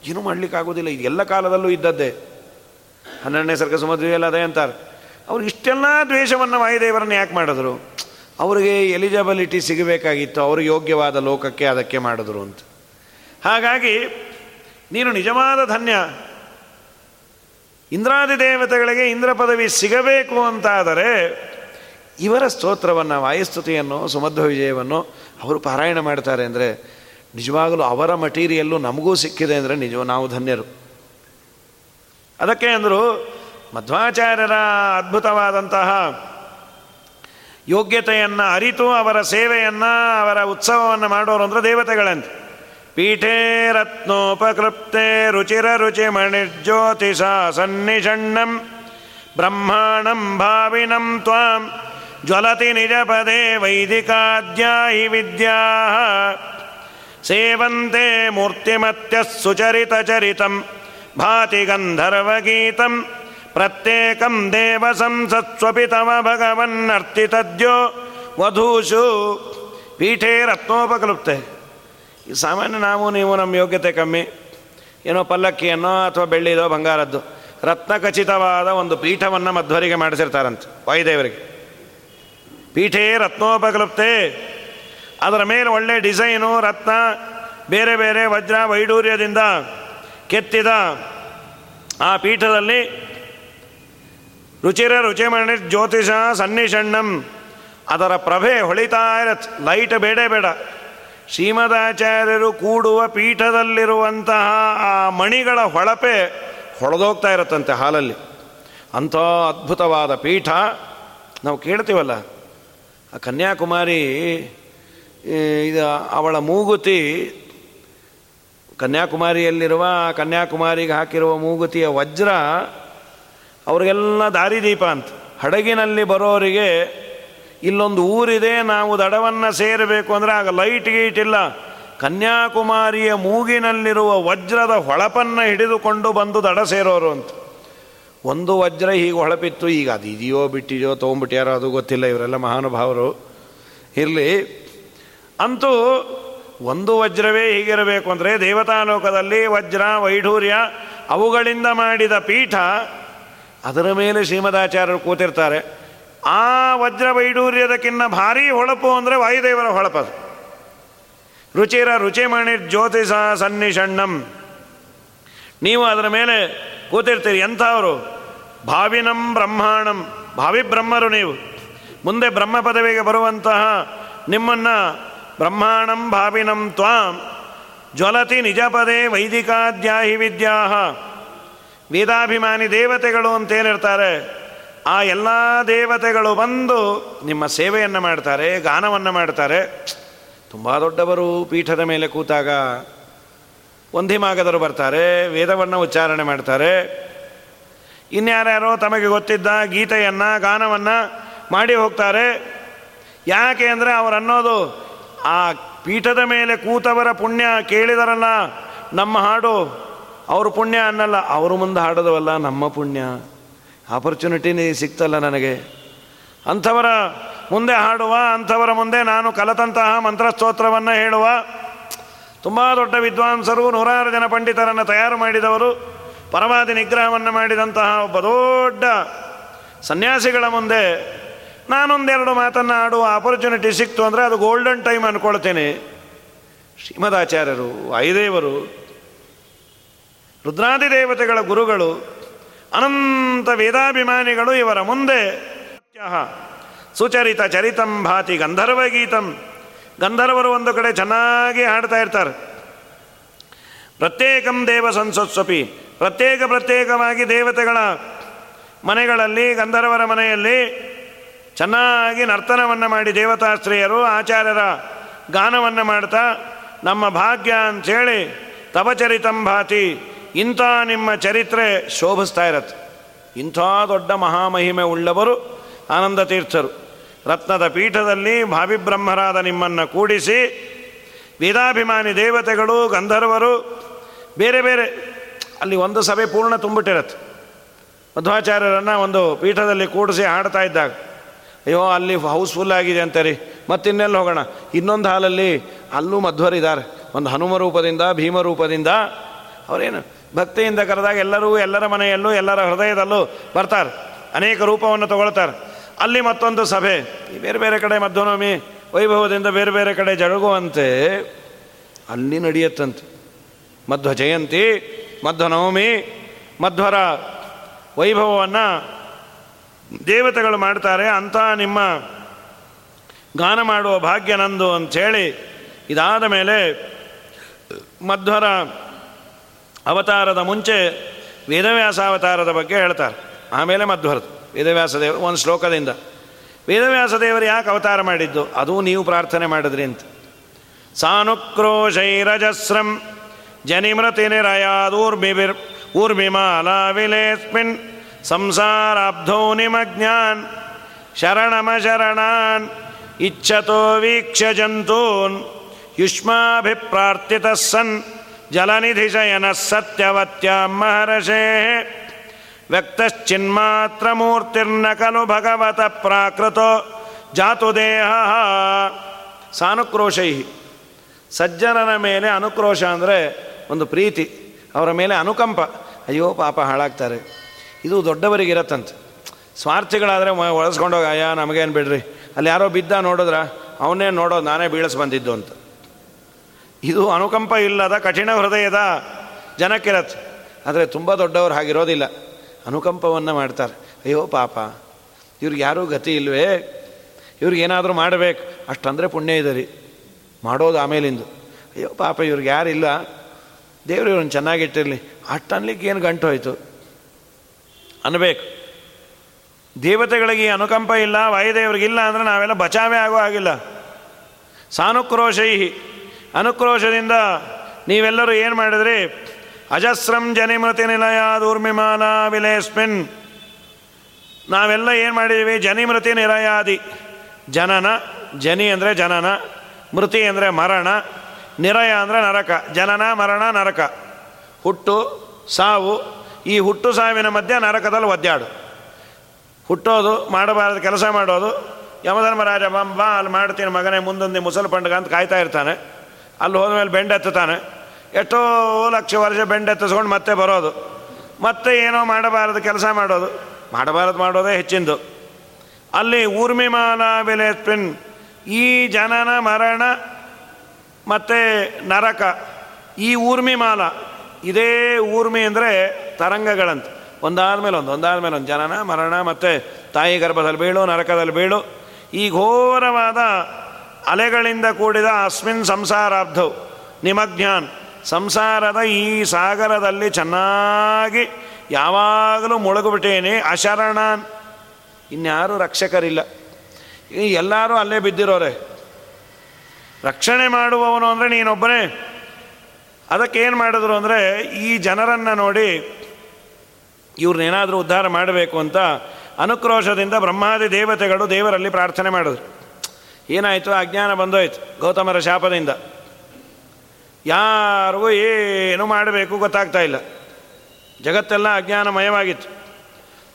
ಏನೂ ಮಾಡಲಿಕ್ಕಾಗೋದಿಲ್ಲ. ಇದು ಎಲ್ಲ ಕಾಲದಲ್ಲೂ ಇದ್ದದ್ದೇ. ಹನ್ನೆರಡನೇ ಸರ್ಕ ಸುಮದ್ವಿಯಲ್ಲ ಅದೇ ಅಂತಾರೆ. ಅವ್ರು ಇಷ್ಟೆಲ್ಲ ದ್ವೇಷವನ್ನು ವಾಯುದೇವರನ್ನು ಯಾಕೆ ಮಾಡಿದ್ರು? ಅವರಿಗೆ ಎಲಿಜಿಬಿಲಿಟಿ ಸಿಗಬೇಕಾಗಿತ್ತು. ಅವರು ಯೋಗ್ಯವಾದ ಲೋಕಕ್ಕೆ ಅದಕ್ಕೆ ಮಾಡಿದ್ರು ಅಂತ. ಹಾಗಾಗಿ ನೀನು ನಿಜವಾದ ಧನ್ಯ. ಇಂದ್ರಾದಿ ದೇವತೆಗಳಿಗೆ ಇಂದ್ರ ಪದವಿ ಸಿಗಬೇಕು ಅಂತಾದರೆ ಇವರ ಸ್ತೋತ್ರವನ್ನು, ವಾಯುಸ್ತುತಿಯನ್ನು, ಸುಮಧ್ವ ವಿಜಯವನ್ನು ಅವರು ಪಾರಾಯಣ ಮಾಡ್ತಾರೆ ಅಂದರೆ ನಿಜವಾಗಲೂ ಅವರ ಮಟೀರಿಯಲ್ಲು ನಮಗೂ ಸಿಕ್ಕಿದೆ ಅಂದರೆ ನಿಜ ನಾವು ಧನ್ಯರು. ಅದಕ್ಕೆ ಅಂದರು, ಮಧ್ವಾಚಾರ್ಯರ ಅದ್ಭುತವಾದಂತಹ ಯೋಗ್ಯತೆಯನ್ನು ಅರಿತು ಅವರ ಸೇವೆಯನ್ನು, ಅವರ ಉತ್ಸವವನ್ನು ಮಾಡೋರು ಅಂದರೆ ದೇವತೆಗಳಂತೆ. ಪೀಠೇ ರತ್ನೋಪಕೃಪ್ತೆ ರುಚಿರ ರುಚಿ ಮಣಿಜ್ಯೋತಿಷ ಸನ್ನಿಷಣ್ಣಂ ಬ್ರಹ್ಮಾಣಂ ಭಾವಿನಂ ತ್ವಾಂ. ಜ್ವಲತಿ ನಿಜಪದೇ ವೈದಿಕಾಧ್ಯಾಯಿ ವಿದ್ಯಾ. ಸೇವಂತೆ ಮೂರ್ತಿಮತ್ಯ ಸುಚರಿತಚರಿತಂ ಭಾತಿ ಗಂಧರ್ವಗೀತಂ ಪ್ರತ್ಯೇಕಂ ದೇವ ಸಂಸತ್ಸ್ವಪಿ ತಮ ಭಗವನ್ನರ್ತಿತದ್ಯೋ ವಧೂಷು ಪೀಠೆ ರತ್ನೋಪಕಲುಪ್ತೆ ಈ ಸಾಮಾನ್ಯ ನಾವು ನೀವು ನಮ್ಮ ಯೋಗ್ಯತೆ ಕಮ್ಮಿ. ಏನೋ ಪಲ್ಲಕ್ಕಿಯನ್ನೋ ಅಥವಾ ಬೆಳ್ಳಿದೋ ಬಂಗಾರದ್ದು ರತ್ನ ಖಚಿತವಾದ ಒಂದು ಪೀಠವನ್ನು ಮಧ್ವರಿಗೆ ಮಾಡಿಸಿರ್ತಾರಂತೆ ವಾಯುದೇವರಿಗೆ. ಪೀಠೇ ರತ್ನೋಪಕಲುಪ್ತೆ. ಅದರ ಮೇಲೆ ಒಳ್ಳೆ ಡಿಸೈನು, ರತ್ನ, ಬೇರೆ ಬೇರೆ ವಜ್ರ ವೈಡೂರ್ಯದಿಂದ ಕೆತ್ತಿದ ಆ ಪೀಠದಲ್ಲಿ ರುಚಿರ ರುಚಿಮಣಿ ಜ್ಯೋತಿಷ ಸನ್ನಿಷಣ್ಣಂ. ಅದರ ಪ್ರಭೆ ಹೊಳಿತಾ ಇರತ್ತೆ ಲೈಟ್ ಬೇಡೇ ಬೇಡ. ಶ್ರೀಮದಾಚಾರ್ಯರು ಕೂಡುವ ಪೀಠದಲ್ಲಿರುವಂತಹ ಆ ಮಣಿಗಳ ಹೊಳಪೆ ಹೊಳೆದೋಗ್ತಾ ಇರತ್ತಂತೆ ಹಾಲಲ್ಲಿ. ಅಂಥ ಅದ್ಭುತವಾದ ಪೀಠ. ನಾವು ಕೇಳ್ತೀವಲ್ಲ? ಆ ಕನ್ಯಾಕುಮಾರಿ ಇದು ಅವಳ ಮೂಗುತಿ, ಕನ್ಯಾಕುಮಾರಿಯಲ್ಲಿರುವ ಕನ್ಯಾಕುಮಾರಿಗೆ ಹಾಕಿರುವ ಮೂಗುತಿಯ ವಜ್ರ, ಅವರಿಗೆಲ್ಲ ದಾರಿದೀಪ ಅಂತ. ಹಡಗಿನಲ್ಲಿ ಬರೋರಿಗೆ ಇಲ್ಲೊಂದು ಊರಿದೆ, ನಾವು ದಡವನ್ನು ಸೇರಬೇಕು ಅಂದರೆ ಆಗ ಲೈಟ್ ಗೀಟ್ ಇಲ್ಲ. ಕನ್ಯಾಕುಮಾರಿಯ ಮೂಗಿನಲ್ಲಿರುವ ವಜ್ರದ ಹೊಳಪನ್ನು ಹಿಡಿದುಕೊಂಡು ಬಂದು ದಡ ಸೇರೋರು ಅಂತ. ಒಂದು ವಜ್ರ ಹೀಗೆ ಹೊಳಪಿತ್ತು. ಈಗ ಅದು ಇದೆಯೋ ಬಿಟ್ಟಿದೆಯೋ ತೊಗೊಂಬಿಟ್ಟ್ಯಾರೋ ಅದು ಗೊತ್ತಿಲ್ಲ, ಇವರೆಲ್ಲ ಮಹಾನುಭಾವರು. ಇರಲಿ, ಅಂತೂ ಒಂದು ವಜ್ರವೇ ಹೀಗಿರಬೇಕು ಅಂದರೆ ದೇವತಾಲೋಕದಲ್ಲಿ ವಜ್ರ, ವೈಢೂರ್ಯ ಅವುಗಳಿಂದ ಮಾಡಿದ ಪೀಠ, ಅದರ ಮೇಲೆ ಶ್ರೀಮದಾಚಾರ್ಯರು ಕೂತಿರ್ತಾರೆ. ಆ ವಜ್ರ ವೈಡೂರ್ಯದಕ್ಕಿನ್ನ ಭಾರಿ ಹೊಳಪು ಅಂದರೆ ವಾಯುದೇವರ ಹೊಳಪದು. ರುಚಿರ ರುಚಿ ಮಾಡಿ ಜ್ಯೋತಿಷ ಸನ್ನಿಷಣ್ಣಂ. ನೀವು ಅದರ ಮೇಲೆ ಕೂತಿರ್ತೀರಿ ಎಂಥವರು? ಭಾವಿನಂ ಬ್ರಹ್ಮಾಣಂ. ಭಾವಿ ಬ್ರಹ್ಮರು ನೀವು. ಮುಂದೆ ಬ್ರಹ್ಮ ಪದವಿಗೆ ಬರುವಂತಹ ನಿಮ್ಮನ್ನು ಬ್ರಹ್ಮಾಣಂ ಭಾವಿನಂ ತ್ವಾಂ. ಜ್ವಲತಿ ನಿಜಪದೇ ವೈದಿಕಾಧ್ಯಾಹಿ ವಿದ್ಯಾ ವೇದಾಭಿಮಾನಿ ದೇವತೆಗಳು ಅಂತೇನಿರ್ತಾರೆ, ಆ ಎಲ್ಲ ದೇವತೆಗಳು ಬಂದು ನಿಮ್ಮ ಸೇವೆಯನ್ನು ಮಾಡ್ತಾರೆ, ಗಾನವನ್ನು ಮಾಡ್ತಾರೆ. ತುಂಬ ದೊಡ್ಡವರು ಪೀಠದ ಮೇಲೆ ಕೂತಾಗ ಒಂದಿಮಾಗದರು ಬರ್ತಾರೆ, ವೇದವನ್ನು ಉಚ್ಚಾರಣೆ ಮಾಡ್ತಾರೆ. ಇನ್ಯಾರ್ಯಾರೋ ತಮಗೆ ಗೊತ್ತಿದ್ದ ಗೀತೆಯನ್ನು, ಗಾನವನ್ನು ಮಾಡಿ ಹೋಗ್ತಾರೆ. ಯಾಕೆ ಅಂದರೆ ಅವರು ಅನ್ನೋದು ಆ ಪೀಠದ ಮೇಲೆ ಕೂತವರ ಪುಣ್ಯ ಕೇಳಿದರಲ್ಲ ನಮ್ಮ ಹಾಡು. ಅವರು ಪುಣ್ಯ ಅನ್ನಲ್ಲ, ಅವರು ಮುಂದೆ ಹಾಡೋದವಲ್ಲ ನಮ್ಮ ಪುಣ್ಯ. ಆಪರ್ಚುನಿಟಿನೇ ಸಿಕ್ತಲ್ಲ ನನಗೆ. ಅಂಥವರ ಮುಂದೆ ಹಾಡುವ, ಅಂಥವರ ಮುಂದೆ ನಾನು ಕಲತಂತಹ ಮಂತ್ರಸ್ತೋತ್ರವನ್ನು ಹೇಳುವ. ತುಂಬ ದೊಡ್ಡ ವಿದ್ವಾಂಸರು, ನೂರಾರು ಜನ ಪಂಡಿತರನ್ನು ತಯಾರು ಮಾಡಿದವರು. ಪರಮಾದಿ ನಿಗ್ರಹವನ್ನು ಮಾಡಿದಂತಹ ಒಬ್ಬ ದೊಡ್ಡ ಸನ್ಯಾಸಿಗಳ ಮುಂದೆ ನಾನೊಂದೆರಡು ಮಾತನ್ನು ಆಡುವ ಆಪರ್ಚುನಿಟಿ ಸಿಕ್ತು ಅಂದರೆ ಅದು ಗೋಲ್ಡನ್ ಟೈಮ್ ಅಂದ್ಕೊಳ್ತೇನೆ ಶ್ರೀಮದಾಚಾರ್ಯರು, ವಾಯುದೇವರು, ರುದ್ರಾದಿ ದೇವತೆಗಳ ಗುರುಗಳು, ಅನಂತ ವೇದಾಭಿಮಾನಿಗಳು ಇವರ ಮುಂದೆ ಸುಚರಿತ ಚರಿತಂ ಭಾತಿ ಗಂಧರ್ವ ಗೀತಂ. ಗಂಧರ್ವರು ಒಂದು ಕಡೆ ಚೆನ್ನಾಗಿ ಹಾಡ್ತಾ ಇರ್ತಾರೆ. ಪ್ರತ್ಯೇಕಂ ದೇವ ಸಂಸತ್ಸ್ವಪಿ ಪ್ರತ್ಯೇಕ ಪ್ರತ್ಯೇಕವಾಗಿ ದೇವತೆಗಳ ಮನೆಗಳಲ್ಲಿ, ಗಂಧರ್ವರ ಮನೆಯಲ್ಲಿ ಚೆನ್ನಾಗಿ ನರ್ತನವನ್ನು ಮಾಡಿ ದೇವತಾಶ್ರೀಯರು, ಆಚಾರ್ಯರ ಗಾನವನ್ನು ಮಾಡ್ತಾ, ನಮ್ಮ ಭಾಗ್ಯ ಅಂಥೇಳಿ ತಪಚರಿತಂ ಭಾತಿ, ಇಂಥ ನಿಮ್ಮ ಚರಿತ್ರೆ ಶೋಭಿಸ್ತಾ ಇರತ್ತೆ. ಇಂಥ ದೊಡ್ಡ ಮಹಾಮಹಿಮೆ ಉಳ್ಳವರು ಆನಂದ ತೀರ್ಥರು. ರತ್ನದ ಪೀಠದಲ್ಲಿ ಭಾವಿಬ್ರಹ್ಮರಾದ ನಿಮ್ಮನ್ನು ಕೂಡಿಸಿ, ವೇದಾಭಿಮಾನಿ ದೇವತೆಗಳು, ಗಂಧರ್ವರು, ಬೇರೆ ಬೇರೆ ಅಲ್ಲಿ ಒಂದು ಸಭೆ ಪೂರ್ಣ ತುಂಬಿಟ್ಟಿರತ್ತೆ. ಮಧ್ವಾಚಾರ್ಯರನ್ನು ಒಂದು ಪೀಠದಲ್ಲಿ ಕೂಡಿಸಿ ಹಾಡ್ತಾ ಇದ್ದಾಗ, ಅಯ್ಯೋ, ಅಲ್ಲಿ ಹೌಸ್ಫುಲ್ ಆಗಿದೆ ಅಂತಾರೆ ಮತ್ತಿನ್ನೆಲ್ಲ ಹೋಗೋಣ? ಇನ್ನೊಂದು ಹಾಲಲ್ಲಿ ಅಲ್ಲೂ ಮಧ್ವರಿದ್ದಾರೆ ಒಂದು ಹನುಮ ರೂಪದಿಂದ, ಭೀಮ ರೂಪದಿಂದ, ಅವರೇನು, ಭಕ್ತಿಯಿಂದ ಕರೆದಾಗ ಎಲ್ಲರೂ ಎಲ್ಲರ ಮನೆಯಲ್ಲೂ, ಎಲ್ಲರ ಹೃದಯದಲ್ಲೂ ಬರ್ತಾರೆ. ಅನೇಕ ರೂಪವನ್ನು ತಗೊಳ್ತಾರೆ. ಅಲ್ಲಿ ಮತ್ತೊಂದು ಸಭೆ ಬೇರೆ ಬೇರೆ ಕಡೆ ಮಧ್ವನವಮಿ, ವೈಭವದಿಂದ ಬೇರೆ ಬೇರೆ ಕಡೆ ಜರುಗುವಂತೆ ಅಲ್ಲಿ ನಡೆಯುತ್ತಂತೆ. ಮಧ್ವ ಜಯಂತಿ ಮಧ್ವನವಮಿ, ಮಧ್ವರ ವೈಭವವನ್ನು ದೇವತೆಗಳು ಮಾಡ್ತಾರೆ. ಅಂತ ನಿಮ್ಮ ಗಾನ ಮಾಡುವ ಭಾಗ್ಯ ನಂದು ಅಂಥೇಳಿ ಇದಾದ ಮೇಲೆ ಮಧ್ವರ ಅವತಾರದ ಮುಂಚೆ ವೇದವ್ಯಾಸ ಅವತಾರದ ಬಗ್ಗೆ ಹೇಳ್ತಾರೆ. ಆಮೇಲೆ ಮಧ್ವರದು ವೇದವ್ಯಾಸ ದೇವರು ಒಂದು ಶ್ಲೋಕದಿಂದ. ವೇದವ್ಯಾಸ ದೇವರು ಯಾಕೆ ಅವತಾರ ಮಾಡಿದ್ದು? ಅದು ನೀವು ಪ್ರಾರ್ಥನೆ ಮಾಡಿದ್ರಿ ಅಂತ. ಸಾನುಕ್ರೋಶೈರಜಸ್ರಂ ಜನಿಮೃತಿ ನಿರಯಾದೂರ್ಮಿವಿರ್ ಊರ್ಮಿಮಾಲ ವಿಲೇಸ್ಮಿನ್ ಸಂಸಾರಾಬ್ಧೋ ನಿಮಜ್ಞಾನ್ ಶರಣಮ ಶರಣಾನ್ ಇಚ್ಛತೋ ವೀಕ್ಷ್ಯ ಜಂತೂನ್ ಯುಷ್ಮಾಭಿಪ್ರಾರ್ಥಿತಃ ಸನ್ ಜಲನಿಧಿಶಯನ ಸತ್ಯವತ್ಯಾಂ ಮಹರ್ಷೇ ವ್ಯಕ್ತಶ್ಚಿನ್ಮಾತ್ರಮೂರ್ತಿರ್ನ ಖಲು ಭಗವತ ಪ್ರಾಕೃತೋ ಜಾತು ದೇಹ ಸಾನುಕ್ರೋಶೈ ಸಜ್ಜನನ ಮೇಲೆ ಅನುಕ್ರೋಶ ಅಂದರೆ ಒಂದು ಪ್ರೀತಿ, ಅವರ ಮೇಲೆ ಅನುಕಂಪ. ಅಯ್ಯೋ, ಪಾಪ ಹಾಳಾಗ್ತಾರೆ. ಇದು ದೊಡ್ಡವರಿಗೆ ಇರತ್ತಂತೆ ಸ್ವಾರ್ಥಿಗಳಾದರೆ ಒಳಸ್ಕೊಂಡೋಗಿ, ಅಯ್ಯ, ನಮಗೇನು ಬಿಡ್ರಿ? ಅಲ್ಲಿ ಯಾರೋ ಬಿದ್ದ ನೋಡಿದ್ರ? ಅವನೇ ನೋಡೋದು ನಾನೇ ಬೀಳಿಸ್ ಬಂದಿದ್ದು ಅಂತ. ಇದು ಅನುಕಂಪ ಇಲ್ಲದ ಕಠಿಣ ಹೃದಯದ ಜನಕ್ಕಿರತ್ತೆ. ಆದರೆ ತುಂಬ ದೊಡ್ಡವರು ಹಾಗಿರೋದಿಲ್ಲ. ಅನುಕಂಪವನ್ನು ಮಾಡ್ತಾರೆ. ಅಯ್ಯೋ, ಪಾಪ. ಇವ್ರಿಗೆ ಯಾರೂ ಗತಿ ಇಲ್ವೇ? ಇವ್ರಿಗೇನಾದರೂ ಮಾಡಬೇಕು. ಅಷ್ಟಂದರೆ ಪುಣ್ಯ ಇದೆ ರೀ. ಮಾಡೋದು ಆಮೇಲಿಂದು. ಅಯ್ಯೋ, ಪಾಪ, ಇವ್ರಿಗೆ ಯಾರಿಲ್ಲ. ದೇವರು ಇವನು ಚೆನ್ನಾಗಿಟ್ಟಿರಲಿ ಅಷ್ಟು ಅನ್ಲಿಕ್ಕೆ ಏನು ಗಂಟು ಹೋಯಿತು? ಅನ್ಬೇಕು. ದೇವತೆಗಳಿಗೆ ಅನುಕಂಪ ಇಲ್ಲ ವಾಯುದೇವರಿಗಿಲ್ಲ ಅಂದರೆ ನಾವೆಲ್ಲ ಬಚಾವೇ ಆಗೋ ಆಗಿಲ್ಲ ಸಾನುಕ್ರೋಶೈ ಅನುಕ್ರೋಶದಿಂದ ನೀವೆಲ್ಲರೂ ಏನು ಮಾಡಿದ್ರಿ? ಅಜಸ್ರಂ ಜನಿಮೃತಿ ನಿಲಯ ದೂರ್ಮಿಮಾನ ವಿಲೇಸ್ಮಿನ್. ನಾವೆಲ್ಲ ಏನು ಮಾಡಿದ್ದೀವಿ ಜನಿಮೃತಿ ನಿಲಯಾದಿ. ಜನನ, ಜನಿ ಅಂದರೆ ಜನನ, ಮೃತಿ ಅಂದರೆ ಮರಣ ನಿರಯ ಅಂದರೆ ನರಕ, ಜನನ, ಮರಣ, ನರಕ. ಹುಟ್ಟು, ಸಾವು, ಈ ಹುಟ್ಟು ಸಾವಿನ ಮಧ್ಯೆ ನರಕದಲ್ಲಿ ಒದ್ದಾಡು. ಹುಟ್ಟೋದು, ಮಾಡಬಾರದು, ಕೆಲಸ ಮಾಡೋದು ಯಮಧರ್ಮರಾಜ ಬಾ ಅಲ್ಲಿ ಮಾಡ್ತೀನಿ ಮಗನೇ, ಮುಂದೊಂದು ಮುಸಲ್ ಪಂಡಗ ಅಂತ ಕಾಯ್ತಾ ಇರ್ತಾನೆ. ಅಲ್ಲಿ ಹೋದ್ಮೇಲೆ ಬೆಂಡೆತ್ತಾನೆ ಎಷ್ಟೋ ಲಕ್ಷ ವರ್ಷ ಬೆಂಡೆತ್ತಿಸ್ಕೊಂಡು ಮತ್ತೆ ಬರೋದು. ಮತ್ತೆ ಏನೋ ಮಾಡಬಾರದು, ಕೆಲಸ ಮಾಡೋದು. ಮಾಡಬಾರದು ಮಾಡೋದೇ ಹೆಚ್ಚಿಂದು. ಅಲ್ಲಿ ಊರ್ಮಿಮಾನ ಬೆಲೆ ಪಿನ್ ಈ ಜನನ, ಮರಣ ಮತ್ತು ನರಕ, ಈ ಊರ್ಮಿ ಮಾಲ, ಇದೇ ಊರ್ಮಿ ಅಂದರೆ ತರಂಗಗಳಂತ. ಒಂದಾದ ಮೇಲೆ ಒಂದು, ಒಂದಾದ ಮೇಲೆ ಒಂದು, ಜನನ, ಮರಣ ಮತ್ತು ತಾಯಿ ಗರ್ಭದಲ್ಲಿ ಬೀಳು, ನರಕದಲ್ಲಿ ಬೀಳು. ಈ ಘೋರವಾದ ಅಲೆಗಳಿಂದ ಕೂಡಿದ ಅಸ್ಮಿನ್ ಸಂಸಾರಾಬ್ಧವು, ನಿಮಜ್ಞಾನ್. ಸಂಸಾರದ ಈ ಸಾಗರದಲ್ಲಿ ಚೆನ್ನಾಗಿ ಯಾವಾಗಲೂ ಮುಳುಗುಬಿಟ್ಟೇನೆ ಅಶರಣ ಇನ್ಯಾರೂ ರಕ್ಷಕರಿಲ್ಲ. ಎಲ್ಲರೂ ಅಲ್ಲೇ ಬಿದ್ದಿರೋರೆ. ರಕ್ಷಣೆ ಮಾಡುವವನು ಅಂದರೆ ನೀನೊಬ್ಬನೇ. ಅದಕ್ಕೇನು ಮಾಡಿದ್ರು ಅಂದರೆ ಈ ಜನರನ್ನು ನೋಡಿ ಇವ್ರನ್ನೇನಾದರೂ ಉದ್ಧಾರ ಮಾಡಬೇಕು ಅಂತ ಅನುಕ್ರೋಶದಿಂದ ಬ್ರಹ್ಮಾದಿ ದೇವತೆಗಳು ದೇವರಲ್ಲಿ ಪ್ರಾರ್ಥನೆ ಮಾಡಿದ್ರು. ಏನಾಯಿತು? ಅಜ್ಞಾನ ಬಂದೋಯ್ತು ಗೌತಮರ ಶಾಪದಿಂದ. ಯಾರಿಗೂ ಏನು ಮಾಡಬೇಕು ಗೊತ್ತಾಗ್ತಾ ಇಲ್ಲ. ಜಗತ್ತೆಲ್ಲ ಅಜ್ಞಾನಮಯವಾಗಿತ್ತು.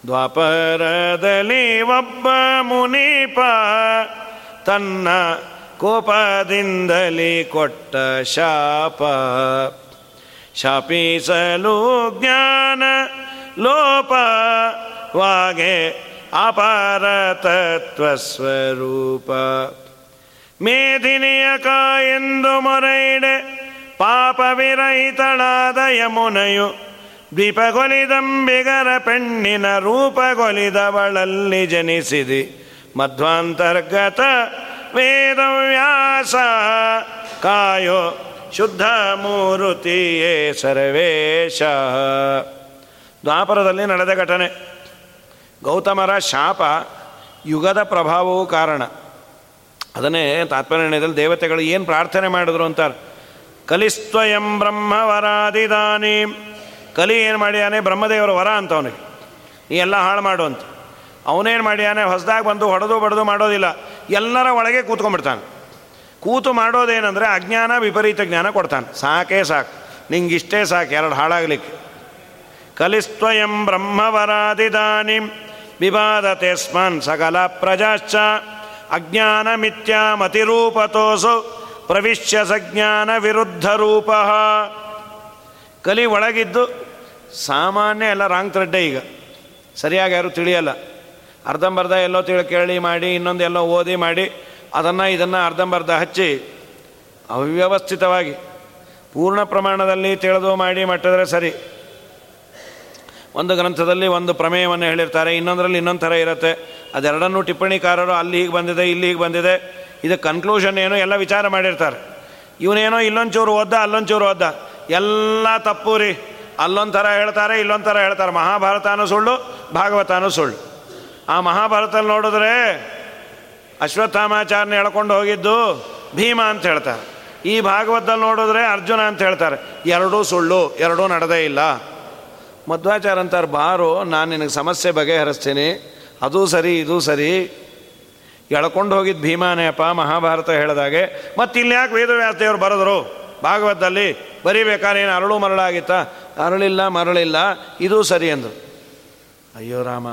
ದ್ವಾಪರದಲ್ಲಿ ಒಬ್ಬ ಮುನೀಪ ತನ್ನ ಕೋಪದಿಂದಲೇ ಕೊಟ್ಟ ಶಾಪ. ಶಾಪಿಸಲು ಜ್ಞಾನ, ಲೋಪವಾಗೆ ಅಪಾರ ತತ್ವ ಸ್ವರೂಪ. ಮೇಧಿನಿಯ ಎಂದು ಮೊರೈಡೆ ಪಾಪ ವಿರಹಿತಳಾದ ಯಮುನೆಯು ದ್ವೀಪಗೊಲಿದಂಬಿಗರ ಪೆಣ್ಣಿನ ರೂಪಗೊಲಿದವಳಲ್ಲಿ ಜನಿಸಿದಿ. ಮಧ್ವಾಂತರ್ಗತ ವೇದವ್ಯಾಸ ಕಾಯೋ ಶುದ್ಧ ಮೂರುತಿಯೇ ಸರ್ವೇಶ. ದ್ವಾಪರದಲ್ಲಿ ನಡೆದ ಘಟನೆ. ಗೌತಮರ ಶಾಪ ಯುಗದ ಪ್ರಭಾವವೂ ಕಾರಣ. ಅದನ್ನೇ ತಾತ್ಪರ್ಯದಲ್ಲಿ ದೇವತೆಗಳು ಏನು ಪ್ರಾರ್ಥನೆ ಮಾಡಿದ್ರು ಅಂತಾರೆ? ಕಲಿಸ್ತ್ವಯಂ ಬ್ರಹ್ಮವರಾದಿದಾನಿ. ಕಲಿ ಏನು ಮಾಡ್ಯಾನೆ? ಬ್ರಹ್ಮದೇವರ ವರ ಅಂತ ಅವನಿಗೆ. ನೀ ಎಲ್ಲ ಹಾಳು ಮಾಡು ಅಂತ. ಅವನೇನು ಮಾಡ್ಯಾನೆ? ಹೊಸದಾಗಿ ಬಂದು ಹೊಡೆದು ಬಡದು ಮಾಡೋದಿಲ್ಲ. ಎಲ್ಲರ ಒಳಗೆ ಕೂತ್ಕೊಂಡ್ಬಿಡ್ತಾನೆ. ಕೂತು ಮಾಡೋದೇನೆಂದರೆ ಅಜ್ಞಾನ, ವಿಪರೀತ ಜ್ಞಾನ ಕೊಡ್ತಾನೆ. ಸಾಕೇ ಸಾಕು. ನಿಂಗೆ ಇಷ್ಟೇ ಸಾಕು, ಎರಡು ಹಾಳಾಗಲಿಕ್ಕೆ. ಕಲಿಸ್ತ್ವಯಂ ಬ್ರಹ್ಮವರಾದಿದಾನಿ ವಿವಾದತೆ ಸ್ಮನ್ ಸಕಲ ಪ್ರಜಾಶ್ಚ ಅಜ್ಞಾನ ಮಿಥ್ಯಾ ಮತಿರೂಪತೋಸು ಪ್ರವಿಶ್ಯ ಸಜ್ಞಾನ ವಿರುದ್ಧ ರೂಪ. ಕಲಿ ಒಳಗಿದ್ದು ಸಾಮಾನ್ಯ ಎಲ್ಲ ರಾಂಗ್ ಥ್ರೆಡ್ಡೆ ಈಗ. ಸರಿಯಾಗಿ ಯಾರು ತಿಳಿಯಲ್ಲ. ಅರ್ಧಂಬರ್ಧ ಎಲ್ಲೋ ತಿಳಿ ಕೇಳಿ ಮಾಡಿ, ಇನ್ನೊಂದು ಎಲ್ಲೋ ಓದಿ ಮಾಡಿ, ಅದನ್ನು ಇದನ್ನು ಅರ್ಧಂಬರ್ಧ ಹಚ್ಚಿ, ಅವ್ಯವಸ್ಥಿತವಾಗಿ, ಪೂರ್ಣ ಪ್ರಮಾಣದಲ್ಲಿ ತಿಳಿದು ಮಾಡಿ ಮಟ್ಟಿದ್ರೆ ಸರಿ. ಒಂದು ಗ್ರಂಥದಲ್ಲಿ ಒಂದು ಪ್ರಮೇಯವನ್ನು ಹೇಳಿರ್ತಾರೆ, ಇನ್ನೊಂದರಲ್ಲಿ ಇನ್ನೊಂದು ಥರ ಇರುತ್ತೆ. ಅದೆರಡನ್ನೂ ಟಿಪ್ಪಣಿಕಾರರು ಅಲ್ಲಿ ಹೀಗೆ ಬಂದಿದೆ, ಇಲ್ಲಿ ಹೀಗೆ ಬಂದಿದೆ. ಇದು ಕನ್ಕ್ಲೂಷನ್ ಏನು ಎಲ್ಲ ವಿಚಾರ ಮಾಡಿರ್ತಾರೆ. ಇವನೇನೋ ಇಲ್ಲೊಂಚೂರು ಓದ್ದ, ಅಲ್ಲೊಂಚೂರು ಓದ್ದ. ಎಲ್ಲ ತಪ್ಪು ರೀ. ಅಲ್ಲೊಂದು ಥರ ಹೇಳ್ತಾರೆ ಇಲ್ಲೊಂದು ಹೇಳ್ತಾರೆ. ಮಹಾಭಾರತನೂ ಸುಳ್ಳು, ಭಾಗವತನೂ ಸುಳ್ಳು. ಆ ಮಹಾಭಾರತದಲ್ಲಿ ನೋಡಿದ್ರೆ ಅಶ್ವತ್ಥಾಮಾಚಾರ್ಯನ ಎಳ್ಕೊಂಡು ಹೋಗಿದ್ದು ಭೀಮ ಅಂತ ಹೇಳ್ತಾರೆ. ಈ ಭಾಗವತದಲ್ಲಿ ನೋಡಿದ್ರೆ ಅರ್ಜುನ ಅಂತ ಹೇಳ್ತಾರೆ. ಎರಡೂ ಸುಳ್ಳು, ಎರಡೂ ನಡೆದೇ ಇಲ್ಲ. ಮಧ್ವಾಚಾರ ಅಂತಾರೆ, ಬಾರು, ನಾನು ನಿನಗೆ ಸಮಸ್ಯೆ ಬಗೆಹರಿಸ್ತೀನಿ. ಅದು ಸರಿ, ಇದು ಸರಿ. ಎಳ್ಕೊಂಡು ಹೋಗಿದ್ದು ಭೀಮಾನೇ ಅಪ್ಪ ಮಹಾಭಾರತ ಹೇಳಿದಾಗೆ ಮತ್ತು ಇಲ್ಲಿ ಯಾಕೆ ವೇದವ್ಯಾಸದೇವರು ಬರೆದರು? ಭಾಗವತದಲ್ಲಿ ಏನು ಅರಳು ಮರಳಾಗಿತ್ತ? ಅರಳಿಲ್ಲ, ಮರಳಿಲ್ಲ, ಇದು ಸರಿ ಅಂದರು. ಅಯ್ಯೋ ರಾಮ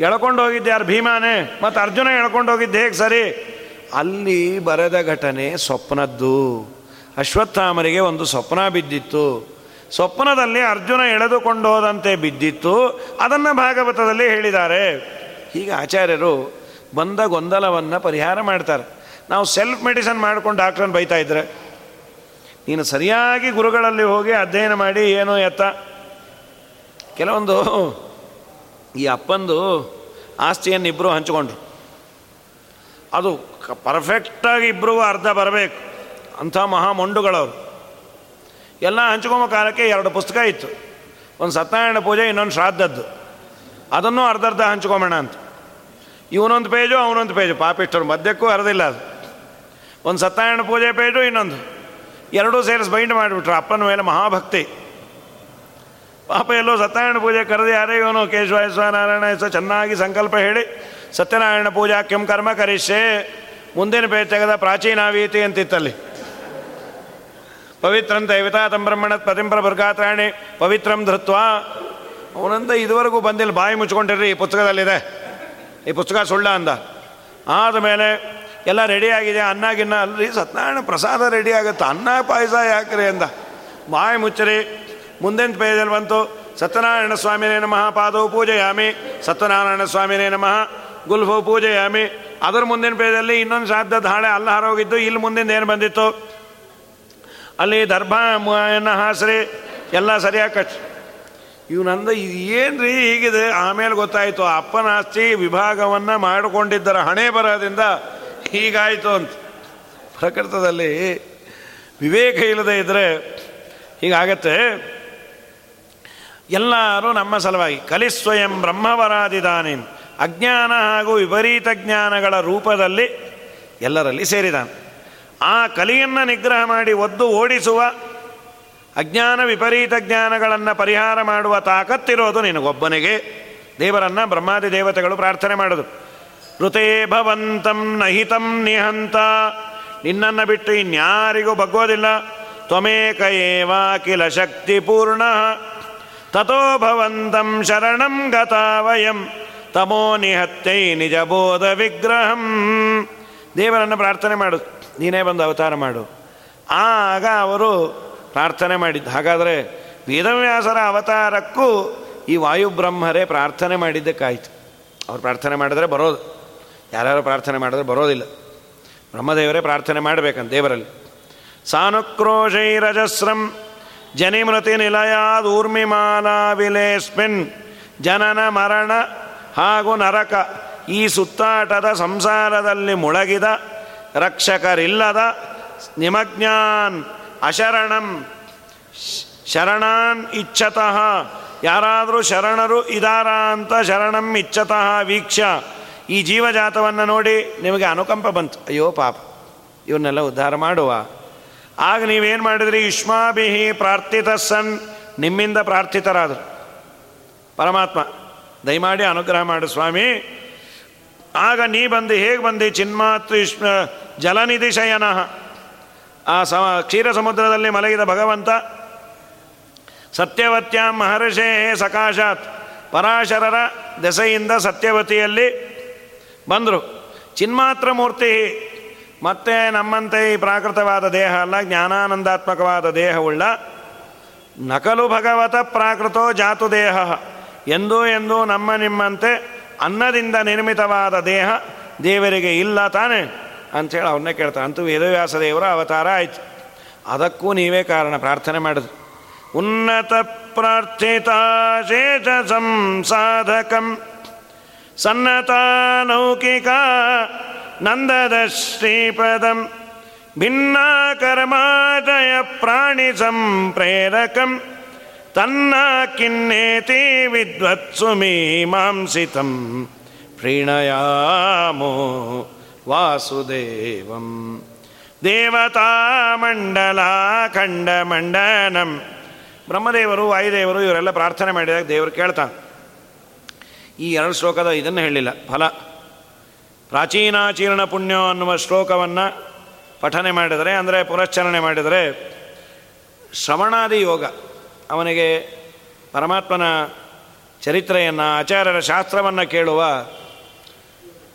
ಎಳ್ಕೊಂಡು ಹೋಗಿದ್ದೆ ಯಾರು ಭೀಮಾನೇ? ಮತ್ತು ಅರ್ಜುನ ಎಳ್ಕೊಂಡು ಹೋಗಿದ್ದೆ ಹೇಗೆ ಸರಿ? ಅಲ್ಲಿ ಬರೆದ ಘಟನೆ ಸ್ವಪ್ನದ್ದು. ಅಶ್ವತ್ಥಾಮರಿಗೆ ಒಂದು ಸ್ವಪ್ನ ಬಿದ್ದಿತ್ತು. ಸ್ವಪ್ನದಲ್ಲಿ ಅರ್ಜುನ ಎಳೆದುಕೊಂಡು ಹೋದಂತೆ ಬಿದ್ದಿತ್ತು. ಅದನ್ನು ಭಾಗವತದಲ್ಲಿ ಹೇಳಿದ್ದಾರೆ. ಹೀಗೆ ಆಚಾರ್ಯರು ಬಂದ ಗೊಂದಲವನ್ನು ಪರಿಹಾರ ಮಾಡ್ತಾರೆ. ನಾವು ಸೆಲ್ಫ್ ಮೆಡಿಸನ್ ಮಾಡ್ಕೊಂಡು ಡಾಕ್ಟ್ರನ್ನು ಬೈತಾ ಇದ್ರೆ. ನೀನು ಸರಿಯಾಗಿ ಗುರುಗಳಲ್ಲಿ ಹೋಗಿ ಅಧ್ಯಯನ ಮಾಡಿ ಏನೋ ಎತ್ತ? ಕೆಲವೊಂದು ಈ ಅಪ್ಪಂದು ಆಸ್ತಿಯನ್ನು ಇಬ್ಬರು ಹಂಚಿಕೊಂಡ್ರು. ಅದು ಪರ್ಫೆಕ್ಟಾಗಿ ಇಬ್ಬರಿಗೂ ಅರ್ಧ ಬರಬೇಕು. ಅಂಥ ಮಹಾಮೊಂಡುಗಳವರು ಎಲ್ಲ ಹಂಚ್ಕೊಂಬ ಕಾಲಕ್ಕೆ ಎರಡು ಪುಸ್ತಕ ಇತ್ತು. ಒಂದು ಸತ್ಯನಾರಾಯಣ ಪೂಜೆ, ಇನ್ನೊಂದು ಶ್ರಾದ್ದದ್ದು. ಅದನ್ನು ಅರ್ಧ ಅರ್ಧ ಹಂಚ್ಕೊಂಬೋಣ ಅಂತ. ಇವನೊಂದು ಪೇಜು, ಅವನೊಂದು ಪೇಜು. ಪಾಪಿಷ್ಟರು ಮಧ್ಯಕ್ಕೂ ಅರ್ಧಿಲ್ಲ ಅದು. ಒಂದು ಸತ್ಯನಾರಾಯಣ ಪೂಜೆ ಪೇಜು, ಇನ್ನೊಂದು. ಎರಡೂ ಸೇರಿಸಿ ಬೈಂಡ್ ಮಾಡಿಬಿಟ್ರು. ಅಪ್ಪನ ಮೇಲೆ ಮಹಾಭಕ್ತಿ. ಪಾಪ ಎಲ್ಲೋ ಸತ್ಯನಾರಾಯಣ ಪೂಜೆ ಕರೆದು ಯಾರೇ ಇವನು ಕೇಶವ ನಾರಾಯಣ ಹೆಸರು ಚೆನ್ನಾಗಿ ಸಂಕಲ್ಪ ಹೇಳಿ ಸತ್ಯನಾರಾಯಣ ಪೂಜಾ ಕೆಂ ಕರ್ಮ ಕರಿಷ್ಯೆ, ಮುಂದಿನ ಪೇ ತೆಗೆದ ಪ್ರಾಚೀನಾವೀತಿ ಅಂತಿತ್ತಲ್ಲಿ. ಪವಿತ್ರಂ ದೈವತಾತಂ ಬ್ರಹ್ಮಣ ಪತಿಂಪ್ರ ಬರ್ಗಾತ್ರಾಣಿ ಪವಿತ್ರಂ ಧೃತ್ವ. ಅವನಂತ ಇದುವರೆಗೂ ಬಂದಿಲ್ಲ, ಬಾಯಿ ಮುಚ್ಕೊಂಡಿರ್ರಿ ಈ ಪುಸ್ತಕದಲ್ಲಿದೆ. ಈ ಪುಸ್ತಕ ಸುಳ್ಳ ಅಂದ. ಆದಮೇಲೆ ಎಲ್ಲ ರೆಡಿ ಆಗಿದೆ, ಅನ್ನ, ಗಿನ್ನ ಅಲ್ರಿ ಸತ್ಯನಾರಾಯಣ ಪ್ರಸಾದ ರೆಡಿ ಆಗುತ್ತೆ, ಅನ್ನ ಪಾಯಸ ಯಾಕ್ರಿ ಅಂದ. ಬಾಯಿ ಮುಚ್ಚರಿ ಮುಂದಿನ ಪೇಜಲ್ಲಿ ಬಂತು? ಸತ್ಯನಾರಾಯಣ ಸ್ವಾಮಿನೇ ನಮಃ, ಪಾದವು ಪೂಜೆಯಾಮಿ. ಸತ್ಯನಾರಾಯಣ ಸ್ವಾಮಿನೇ ನಮಃ, ಗುಲ್ಫು ಪೂಜೆಯಾಮಿ. ಅದರ ಮುಂದಿನ ಪೇಜಲ್ಲಿ ಇನ್ನೊಂದು ಶ್ರಾದ್ದದ ಹಾಳೆ ಅಲ್ಲ ಹರೋಗಿದ್ದು ಇಲ್ಲಿ ಮುಂದಿನ ಏನು ಬಂದಿತ್ತು? ಅಲ್ಲಿ ದರ್ಭನ ಹಾಸ್ರಿ, ಎಲ್ಲ ಸರಿಯಾಗಿ ಕಚ್ ಇವನಂದ ಏನು ರೀ ಹೀಗಿದೆ? ಆಮೇಲೆ ಗೊತ್ತಾಯಿತು, ಅಪ್ಪನ ಆಸ್ತಿ ವಿಭಾಗವನ್ನು ಮಾಡಿಕೊಂಡಿದ್ದರ ಹಣೆ ಬರೋದ್ರಿಂದ ಹೀಗಾಯಿತು ಅಂತ. ಪ್ರಕೃತದಲ್ಲಿ ವಿವೇಕ ಇಲ್ಲದೆ ಇದ್ದರೆ ಹೀಗಾಗತ್ತೆ. ಎಲ್ಲರೂ ನಮ್ಮ ಸಲುವಾಗಿ. ಕಲಿಸ್ವಯಂ ಬ್ರಹ್ಮವರಾದಿದಾನೆ ಅಜ್ಞಾನ ಹಾಗೂ ವಿಪರೀತ ಜ್ಞಾನಗಳ ರೂಪದಲ್ಲಿ ಎಲ್ಲರಲ್ಲಿ ಸೇರಿದಾನೆ. ಆ ಕಲಿಯನ್ನು ನಿಗ್ರಹ ಮಾಡಿ ಒದ್ದು ಓಡಿಸುವ ಅಜ್ಞಾನ ವಿಪರೀತ ಜ್ಞಾನಗಳನ್ನು ಪರಿಹಾರ ಮಾಡುವ ತಾಕತ್ತಿರೋದು ನಿನಗೊಬ್ಬನಿಗೆ. ದೇವರನ್ನು ಬ್ರಹ್ಮಾದಿ ದೇವತೆಗಳು ಪ್ರಾರ್ಥನೆ ಮಾಡೋದು ಋತೇ ಭವಂತಂ ನಹಿತಂ ನಿಹಂತ. ನಿನ್ನನ್ನು ಬಿಟ್ಟು ಇನ್ಯಾರಿಗೂ ಬಗ್ಗೋದಿಲ್ಲ ತ್ವಮೇಕ ಏವಾ ಕಿಲ ಶಕ್ತಿ ಪೂರ್ಣ. ಭವಂತಂ ಶರಣಂ ಗತಾವಯಂ ತಮೋ ನಿಹತ್ಯೈ ನಿಜ ಬೋಧ ವಿಗ್ರಹಂ ದೇವರನ್ನು ಪ್ರಾರ್ಥನೆ ಮಾಡು, ನೀನೇ ಬಂದು ಅವತಾರ ಮಾಡು। ಆಗ ಅವರು ಪ್ರಾರ್ಥನೆ ಮಾಡಿದ್ದು, ಹಾಗಾದರೆ ವೇದವ್ಯಾಸರ ಅವತಾರಕ್ಕೂ ಈ ವಾಯುಬ್ರಹ್ಮರೇ ಪ್ರಾರ್ಥನೆ ಮಾಡಿದ್ದಕ್ಕಾಯಿತು। ಅವ್ರು ಪ್ರಾರ್ಥನೆ ಮಾಡಿದ್ರೆ ಬರೋದು, ಯಾರ್ಯಾರು ಪ್ರಾರ್ಥನೆ ಮಾಡಿದ್ರೆ ಬರೋದಿಲ್ಲ। ಬ್ರಹ್ಮದೇವರೇ ಪ್ರಾರ್ಥನೆ ಮಾಡಬೇಕಂತ ದೇವರಲ್ಲಿ। ಸಾನುಕ್ರೋಶೈರಜಸ್ರಂ ಜನಿಮೃತಿ ನಿಲಯಾದ ಊರ್ಮಿಮಾಲಾ ವಿಲೇಸ್ಮಿನ್ ಜನನ ಮರಣ ಹಾಗೂ ನರಕ ಈ ಸುತ್ತಾಟದ ಸಂಸಾರದಲ್ಲಿ ಮುಳಗಿದ ರಕ್ಷಕರಿಲ್ಲದ ನಿಮಜ್ಞಾನ್ ಅಶರಣಂ ಶರಣಾನ್ ಇಚ್ಛತಃ. ಯಾರಾದರೂ ಶರಣರು ಇದಾರ ಅಂತ ಶರಣಂ ಇಚ್ಛತಃ ವೀಕ್ಷ. ಈ ಜೀವಜಾತವನ್ನು ನೋಡಿ ನಿಮಗೆ ಅನುಕಂಪ ಬಂತು. ಅಯ್ಯೋ ಪಾಪ, ಇವನ್ನೆಲ್ಲ ಉದ್ಧಾರ ಮಾಡುವ ಆಗ ನೀವೇನು ಮಾಡಿದ್ರಿ? ಯುಷ್ಮಾಭಿಹಿ ಪ್ರಾರ್ಥಿತ ಸನ್, ನಿಮ್ಮಿಂದ ಪ್ರಾರ್ಥಿತರಾದರು. ಪರಮಾತ್ಮ, ದಯಮಾಡಿ ಅನುಗ್ರಹ ಮಾಡು ಸ್ವಾಮಿ. ಆಗ ನೀ ಬಂದು ಹೇಗೆ ಬಂದು? ಚಿನ್ಮಾತ್ರ ಯುಷ್ಮ ಜಲನಿಧಿ ಶಯನ. ಆ ಸಮ, ಕ್ಷೀರ ಸಮುದ್ರದಲ್ಲಿ ಮಲಗಿದ ಭಗವಂತ, ಸತ್ಯವತ್ಯ ಮಹರ್ಷೇ ಸಕಾಶಾತ್. ಪರಾಶರರ ದೆಸೆಯಿಂದ ಸತ್ಯವತಿಯಲ್ಲಿ ಬಂದರು. ಚಿನ್ಮಾತ್ರ ಮೂರ್ತಿ ಮತ್ತೆ ನಮ್ಮಂತೆ ಈ ಪ್ರಾಕೃತವಾದ ದೇಹ ಅಲ್ಲ, ಜ್ಞಾನಾನಂದಾತ್ಮಕವಾದ ದೇಹವುಳ್ಳ ನಕಲು ಭಗವತ ಪ್ರಾಕೃತೋ ಜಾತು ದೇಹ ಎಂದೂ ಎಂದೂ ನಮ್ಮ ನಿಮ್ಮಂತೆ ಅನ್ನದಿಂದ ನಿರ್ಮಿತವಾದ ದೇಹ ದೇವರಿಗೆ ಇಲ್ಲ ತಾನೆ ಅಂಥೇಳಿ ಅವನ್ನೇ ಕೇಳ್ತಾರೆ ಅಂತೂ ವೇದವ್ಯಾಸ ದೇವರ ಅವತಾರ ಆಯ್ತು. ಅದಕ್ಕೂ ನೀವೇ ಕಾರಣ, ಪ್ರಾರ್ಥನೆ ಮಾಡಿದ್ರು. ಉನ್ನತ ಪ್ರಾರ್ಥಿತ ಶೇಷ ಸಂಸಾಧಕಂ ಸನ್ನತಾಲೌಕಿಕ ನಂದದ ಶ್ರೀಪದಂ ಭಿನ್ನಾಕರ್ಮಾಜಯ ಪ್ರಾಣಿ ಸಂಪ್ರೇರಕಂ ತನ್ನ ಕಿನ್ನೇತಿ ವಿದ್ವತ್ಸು ಮೀಮಾಂಸಿತಂ ಪ್ರೀಣಯಾಮೋ ವಾಸುದೇವಂ ದೇವತಾಮಂಡಲ ಖಂಡಮಂಡನಂ ಬ್ರಹ್ಮದೇವರು ವಾಯುದೇವರು ಇವರೆಲ್ಲ ಪ್ರಾರ್ಥನೆ ಮಾಡಿದಾಗ ದೇವರು ಕೇಳ್ತಾನೆ. ಈ ಎರಡು ಶ್ಲೋಕದ ಇದನ್ನು ಹೇಳಿಲ್ಲ. ಫಲ ಪ್ರಾಚೀನಾಚೀರ್ಣ ಪುಣ್ಯ ಅನ್ನುವ ಶ್ಲೋಕವನ್ನು ಪಠನೆ ಮಾಡಿದರೆ, ಅಂದರೆ ಪುನಶ್ಚರಣೆ ಮಾಡಿದರೆ, ಶ್ರವಣಾದಿ ಯೋಗ, ಅವನಿಗೆ ಪರಮಾತ್ಮನ ಚರಿತ್ರೆಯನ್ನು, ಆಚಾರ್ಯರ ಶಾಸ್ತ್ರವನ್ನು ಕೇಳುವ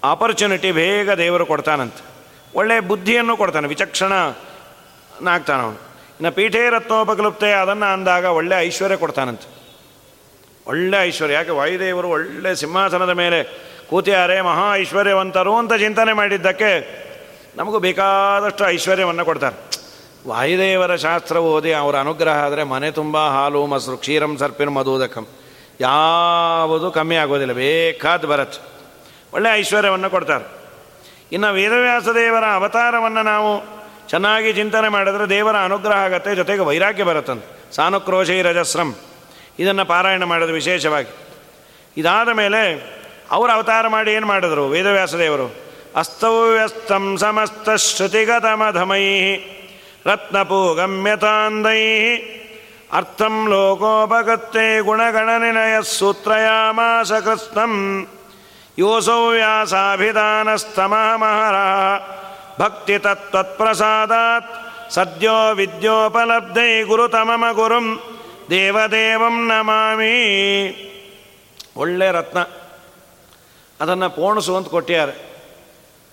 ಆಪರ್ಚುನಿಟಿ ಬೇಗ ದೇವರು ಕೊಡ್ತಾನಂತೆ. ಒಳ್ಳೆಯ ಬುದ್ಧಿಯನ್ನು ಕೊಡ್ತಾನೆ ವಿಚಕ್ಷಣ ಅವನು. ಇನ್ನು ಪೀಠೇ ರತ್ನೋಪಕಲುಪ್ತೆ, ಅದನ್ನು ಅಂದಾಗ ಒಳ್ಳೆ ಐಶ್ವರ್ಯ ಕೊಡ್ತಾನಂತೆ. ಒಳ್ಳೆ ಐಶ್ವರ್ಯ, ಯಾಕೆ, ವಾಯುದೇವರು ಒಳ್ಳೆ ಸಿಂಹಾಸನದ ಮೇಲೆ ಕೂತಿಯಾರೆ ಮಹಾ ಐಶ್ವರ್ಯವಂತರು ಅಂತ ಚಿಂತನೆ ಮಾಡಿದ್ದಕ್ಕೆ ನಮಗೂ ಬೇಕಾದಷ್ಟು ಐಶ್ವರ್ಯವನ್ನು ಕೊಡ್ತಾರೆ. ವಾಯುದೇವರ ಶಾಸ್ತ್ರ ಓದಿ ಅವರ ಅನುಗ್ರಹ ಆದರೆ ಮನೆ ತುಂಬ ಹಾಲು, ಮೊಸರು, ಕ್ಷೀರಂ, ಸರ್ಪಿನ ಮಧುದಕಂ. ಯಾವುದು ಕಮ್ಮಿ ಆಗೋದಿಲ್ಲ, ಬೇಕಾದ ಬರತ್ ಒಳ್ಳೆ ಐಶ್ವರ್ಯವನ್ನು ಕೊಡ್ತಾರೆ. ಇನ್ನು ವೇದವ್ಯಾಸ ದೇವರ ಅವತಾರವನ್ನು ನಾವು ಚೆನ್ನಾಗಿ ಚಿಂತನೆ ಮಾಡಿದ್ರೆ ದೇವರ ಅನುಗ್ರಹ ಆಗತ್ತೆ, ಜೊತೆಗೆ ವೈರಾಗ್ಯ ಬರುತ್ತಂತೆ. ಸಾನುಕ್ರೋಶೈ ರಜಸ್ರಂ. ಇದನ್ನು ಪಾರಾಯಣ ಮಾಡೋದು ವಿಶೇಷವಾಗಿ. ಇದಾದ ಮೇಲೆ ಅವರು ಅವತಾರ ಮಾಡಿ ಏನು ಮಾಡಿದ್ರು ವೇದವ್ಯಾಸದೇವರು? ಅಸ್ತವ್ಯಸ್ತಂ ಸಮಸ್ತ ಶ್ರುತಿಗತಮಧಮೈ ರತ್ನಪೂಗಮ್ಯತಾಂದೈ. ಅರ್ಥಂ ಲೋಕೋಪಗತ್ತೆ ಗುಣಗಣನಿನಯ ಸೂತ್ರಯಾಮಾಸ ಯೋಸೋ ಯೋಸೌ ವ್ಯಾಸಾಭಿಧಾನಸ್ತಮಹಮಹರ. ಭಕ್ತಿ ತತ್ವತ್ಪ್ರಸಾದಾತ್ ಸದ್ಯೋ ವಿದ್ಯೋಪಲಬ್ಧೈ ಗುರುತಮಮ ಗುರುಂ ದೇವದೇವಂ ನಮಾಮಿ. ಒಳ್ಳೆ ರತ್ನ. ಅದನ್ನು ಪೋಣಿಸು ಅಂತ ಕೊಟ್ಟಿದ್ದಾರೆ.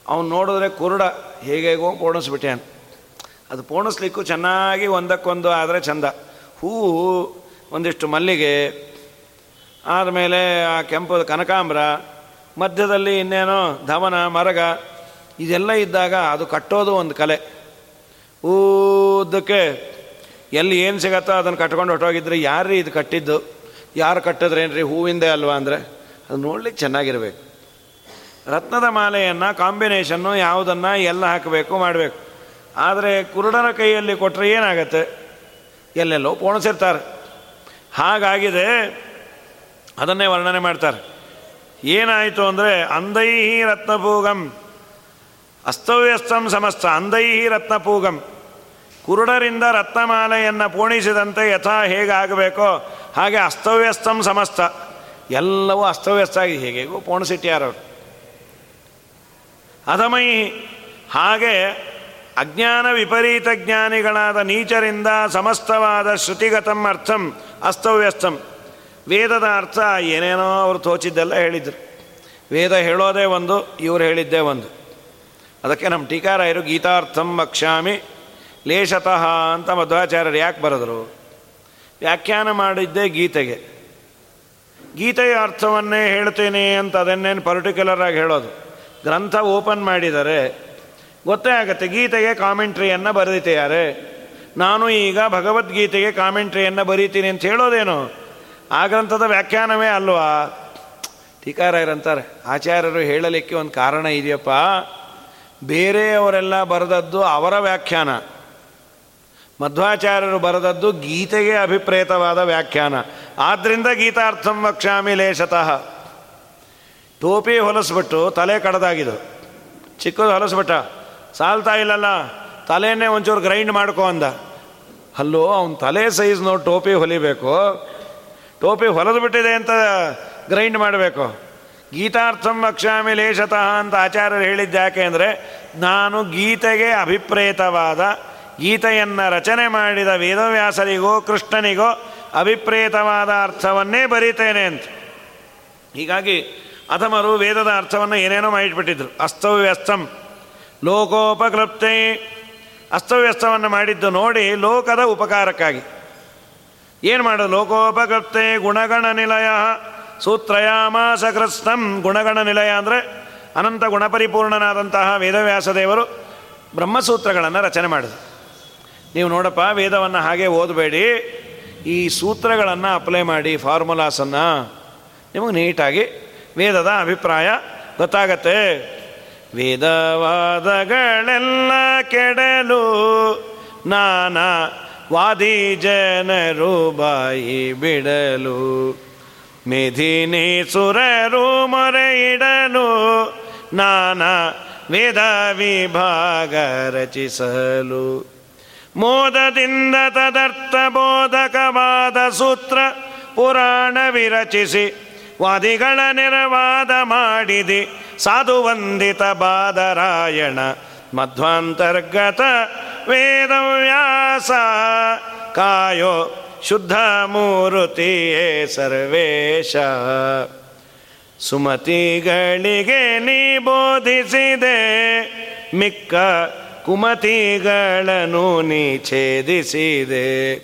ಅವನು ನೋಡಿದ್ರೆ ಕುರುಡ ಹೇಗೇಗೋ ಪೋಣಿಸ್ಬಿಟ್ಯಾನ. ಅದು ಪೋಣಿಸ್ಲಿಕ್ಕೂ ಚೆನ್ನಾಗಿ ಒಂದಕ್ಕೊಂದು ಆದರೆ ಚಂದ. ಹೂವು ಒಂದಿಷ್ಟು ಮಲ್ಲಿಗೆ, ಆದಮೇಲೆ ಆ ಕೆಂಪು ಕನಕಾಂಬ್ರ, ಮಧ್ಯದಲ್ಲಿ ಇನ್ನೇನೋ ಧವನ, ಮರಗ, ಇದೆಲ್ಲ ಇದ್ದಾಗ ಅದು ಕಟ್ಟೋದು ಒಂದು ಕಲೆ. ಊದಕ್ಕೆ ಎಲ್ಲಿ ಏನು ಸಿಗತ್ತೋ ಅದನ್ನು ಕಟ್ಕೊಂಡು ಹೊಟ್ಟೋಗಿದ್ರೆ ಯಾರು ಇದು ಕಟ್ಟಿದ್ದು? ಯಾರು ಕಟ್ಟಿದ್ರೇನ್ರಿ ಹೂವಿಂದೇ ಅಲ್ವಾ ಅಂದರೆ? ಅದು ನೋಡ್ಲಿಕ್ಕೆ ಚೆನ್ನಾಗಿರಬೇಕು. ರತ್ನದ ಮಾಲೆಯನ್ನು ಕಾಂಬಿನೇಷನ್ನು ಯಾವುದನ್ನು ಎಲ್ಲ ಹಾಕಬೇಕು, ಮಾಡಬೇಕು. ಆದರೆ ಕುರುಡರ ಕೈಯಲ್ಲಿ ಕೊಟ್ಟರೆ ಏನಾಗತ್ತೆ? ಎಲ್ಲೆಲ್ಲೋ ಪೋಣಿಸಿರ್ತಾರೆ. ಹಾಗಾಗಿದೆ, ಅದನ್ನೇ ವರ್ಣನೆ ಮಾಡ್ತಾರೆ. ಏನಾಯಿತು ಅಂದರೆ ಅಂದೈಹಿ ರತ್ನಪೂಗಂ ಅಸ್ತವ್ಯಸ್ತಂ ಸಮಸ್ತ ಅಂದೈಹಿ ರತ್ನಪೂಗಂ ಕುರುಡರಿಂದ ರತ್ನಮಾಲೆಯನ್ನು ಪೋಣಿಸಿದಂತೆ ಯಥಾ ಹೇಗಾಗಬೇಕೋ ಹಾಗೆ ಅಸ್ತವ್ಯಸ್ತಂ ಸಮಸ್ತ. ಎಲ್ಲವೂ ಅಸ್ತವ್ಯಸ್ತ ಆಗಿ ಹೇಗೆಗೂ ಅಧಮೈ ಹಾಗೆ ಅಜ್ಞಾನ ವಿಪರೀತ ಜ್ಞಾನಿಗಳಾದ ನೀಚರಿಂದ ಸಮಸ್ತವಾದ ಶ್ರುತಿಗತಂ ಅರ್ಥಂ ಅಸ್ತವ್ಯಸ್ತಂ. ವೇದದ ಅರ್ಥ ಏನೇನೋ ಅವರು ತೋಚಿದ್ದೆಲ್ಲ ಹೇಳಿದರು. ವೇದ ಹೇಳೋದೇ ಒಂದು, ಇವರು ಹೇಳಿದ್ದೇ ಒಂದು. ಅದಕ್ಕೆ ನಮ್ಮ ಟೀಕಾರಾಯರು ಗೀತಾರ್ಥಂ ವಕ್ಷಾಮಿ ಲೇಷತಃ ಅಂತ ಮಧ್ವಾಚಾರ್ಯರು ಯಾಕೆ ಬರೆದರು? ವ್ಯಾಖ್ಯಾನ ಮಾಡಿದ್ದೇ ಗೀತೆಗೆ. ಗೀತೆಯ ಅರ್ಥವನ್ನೇ ಹೇಳ್ತೇನೆ ಅಂತ ಅದನ್ನೇನು ಪರ್ಟಿಕ್ಯುಲರ್ ಆಗಿ ಹೇಳೋದು? ಗ್ರಂಥ ಓಪನ್ ಮಾಡಿದರೆ ಗೊತ್ತೇ ಆಗುತ್ತೆ, ಗೀತೆಗೆ ಕಾಮೆಂಟ್ರಿಯನ್ನು ಬರೆದಿದ್ದಾರೆ ನಾನು ಈಗ ಭಗವದ್ಗೀತೆಗೆ ಕಾಮೆಂಟ್ರಿಯನ್ನು ಬರೀತೀನಿ ಅಂತ ಹೇಳೋದೇನು? ಆ ಗ್ರಂಥದ ವ್ಯಾಖ್ಯಾನವೇ ಅಲ್ವಾ? ಟೀಕಾರಾಯರಂತಾರೆ, ಆಚಾರ್ಯರು ಹೇಳಲಿಕ್ಕೆ ಒಂದು ಕಾರಣ ಇದೆಯಪ್ಪ? ಬೇರೆಯವರೆಲ್ಲ ಬರೆದದ್ದು ಅವರ ವ್ಯಾಖ್ಯಾನ. ಮಧ್ವಾಚಾರ್ಯರು ಬರೆದದ್ದು ಗೀತೆಗೆ ಅಭಿಪ್ರೇತವಾದ ವ್ಯಾಖ್ಯಾನ. ಆದ್ದರಿಂದ ಗೀತಾರ್ಥಂ ವಕ್ಷಾಮಿ ಲೇಷತಃ ಟೋಪಿ ಹೊಲಸ್ಬಿಟ್ಟು ತಲೆ ಕಡದಾಗಿದ್ದು. ಚಿಕ್ಕದು ಹೊಲಸ್ಬಿಟ್ಟ. ಸಾಲ್ತಾ ಇಲ್ಲಲ್ಲ, ತಲೆಯನ್ನೇ ಒಂಚೂರು ಗ್ರೈಂಡ್ ಮಾಡ್ಕೊ ಅಂದ. ಅಲ್ಲೋ, ಅವನ ತಲೆ ಸೈಜ್ ನೋಡಿ ಟೋಪಿ ಹೊಲಿಬೇಕು. ಟೋಪಿ ಹೊಲದು ಬಿಟ್ಟಿದೆ ಅಂತ ಗ್ರೈಂಡ್ ಮಾಡಬೇಕು. ಗೀತಾರ್ಥಂ ಅಕ್ಷಾಮಿ ಲೇಷತಃ ಅಂತ ಆಚಾರ್ಯರು ಹೇಳಿದ್ದು ಯಾಕೆ ಅಂದರೆ, ನಾನು ಗೀತೆಗೆ ಅಭಿಪ್ರೇತವಾದ ಗೀತೆಯನ್ನು ರಚನೆ ಮಾಡಿದ ವೇದವ್ಯಾಸರಿಗೋ, ಕೃಷ್ಣನಿಗೋ ಅಭಿಪ್ರೇತವಾದ ಅರ್ಥವನ್ನೇ ಬರೀತೇನೆ ಅಂತ. ಹೀಗಾಗಿ ಅಥಮರು ವೇದದ ಅರ್ಥವನ್ನು ಏನೇನೋ ಮಾಡಿಟ್ಬಿಟ್ಟಿದ್ರು. ಅಸ್ತವ್ಯಸ್ತಂ. ಲೋಕೋಪಕೃಪ್ತೆ. ಅಸ್ತವ್ಯಸ್ತವನ್ನು ಮಾಡಿದ್ದು ನೋಡಿ ಲೋಕದ ಉಪಕಾರಕ್ಕಾಗಿ. ಏನು ಮಾಡೋದು ಲೋಕೋಪಕೃಪ್ತೆ ಗುಣಗಣ ನಿಲಯ ಸೂತ್ರಯಾಮಾಸ ಕೃಷ್ಣಂ ಗುಣಗಣ ನಿಲಯ ಅಂದರೆ ಅನಂತ ಗುಣಪರಿಪೂರ್ಣನಾದಂತಹ ವೇದವ್ಯಾಸ ದೇವರು ಬ್ರಹ್ಮಸೂತ್ರಗಳನ್ನು ರಚನೆ ಮಾಡಿದರು. ನೀವು ನೋಡಪ್ಪ, ವೇದವನ್ನು ಹಾಗೆ ಓದಬೇಡಿ. ಈ ಸೂತ್ರಗಳನ್ನು ಅಪ್ಲೈ ಮಾಡಿ, ಫಾರ್ಮುಲಾಸನ್ನು ನಿಮಗೆ ನೀಟಾಗಿ ವೇದದ ಅಭಿಪ್ರಾಯ ಗೊತ್ತಾಗತ್ತೆ. ವೇದವಾದಗಳೆಲ್ಲ ಕೆಡಲು ನಾನಾ ವಾದಿ ಜನರು ಬಾಯಿ ಬಿಡಲು. ಮೇಧಿನಿ ಸುರರು ಮೊರೆ ಇಡಲು ನಾನಾ ವೇದ ವಿಭಾಗ ರಚಿಸಲು. ಮೋದದಿಂದ ತದರ್ಥ ಬೋಧಕವಾದ ಸೂತ್ರ ಪುರಾಣ ವಿರಚಿಸಿ ವಾದಿಗಳ ನಿರ್ವಾದ ಮಾಡಿದಿ. ಸಾಧುವಂದಿತ ಬಾದರಾಯಣ, ಮಧ್ವಾಂತರ್ಗತ ವೇದವ್ಯಾಸ, ಕಾಯೋ ಶುದ್ಧ ಮೂರುತಿಯೇ ಸರ್ವೇಶ. ಸುಮತಿಗಳಿಗೆ ನೀ ಬೋಧಿಸಿದೆ, ಮಿಕ್ಕ ಕುಮತಿಗಳನ್ನು ನೀ ಛೇದಿಸಿದೆ.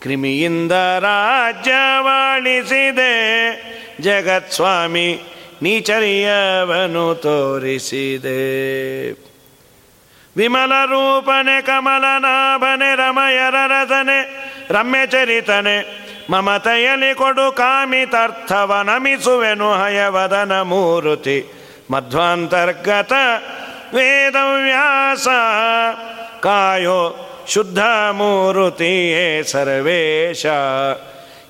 ಕ್ರಿಮಿಯಿಂದ ರಾಜ್ಯವಾಳಿಸಿದೆ ಜಗತ್ಸ್ವಾಮಿ ನೀಚರಿಯವನು ತೋರಿಸಿದೆ. ವಿಮಲ ರೂಪನೆ, ಕಮಲನಾಭನೆ, ರಮಯರ ರಸನೆ, ರಮ್ಯ ಚರಿತನೆ ಮಮತೆಯಲಿ ಕೊಡು ಕಾಮಿತಾರ್ಥವ, ನಮಿಸುವೆನು ಹಯವದನ ಮೂರುತಿ, ಮಧ್ವಾಂತರ್ಗತ ವೇದವ್ಯಾಸ, ಕಾಯೋ ಶುದ್ಧ ಮೂರುತಿಯೇ ಸರ್ವೇಶ.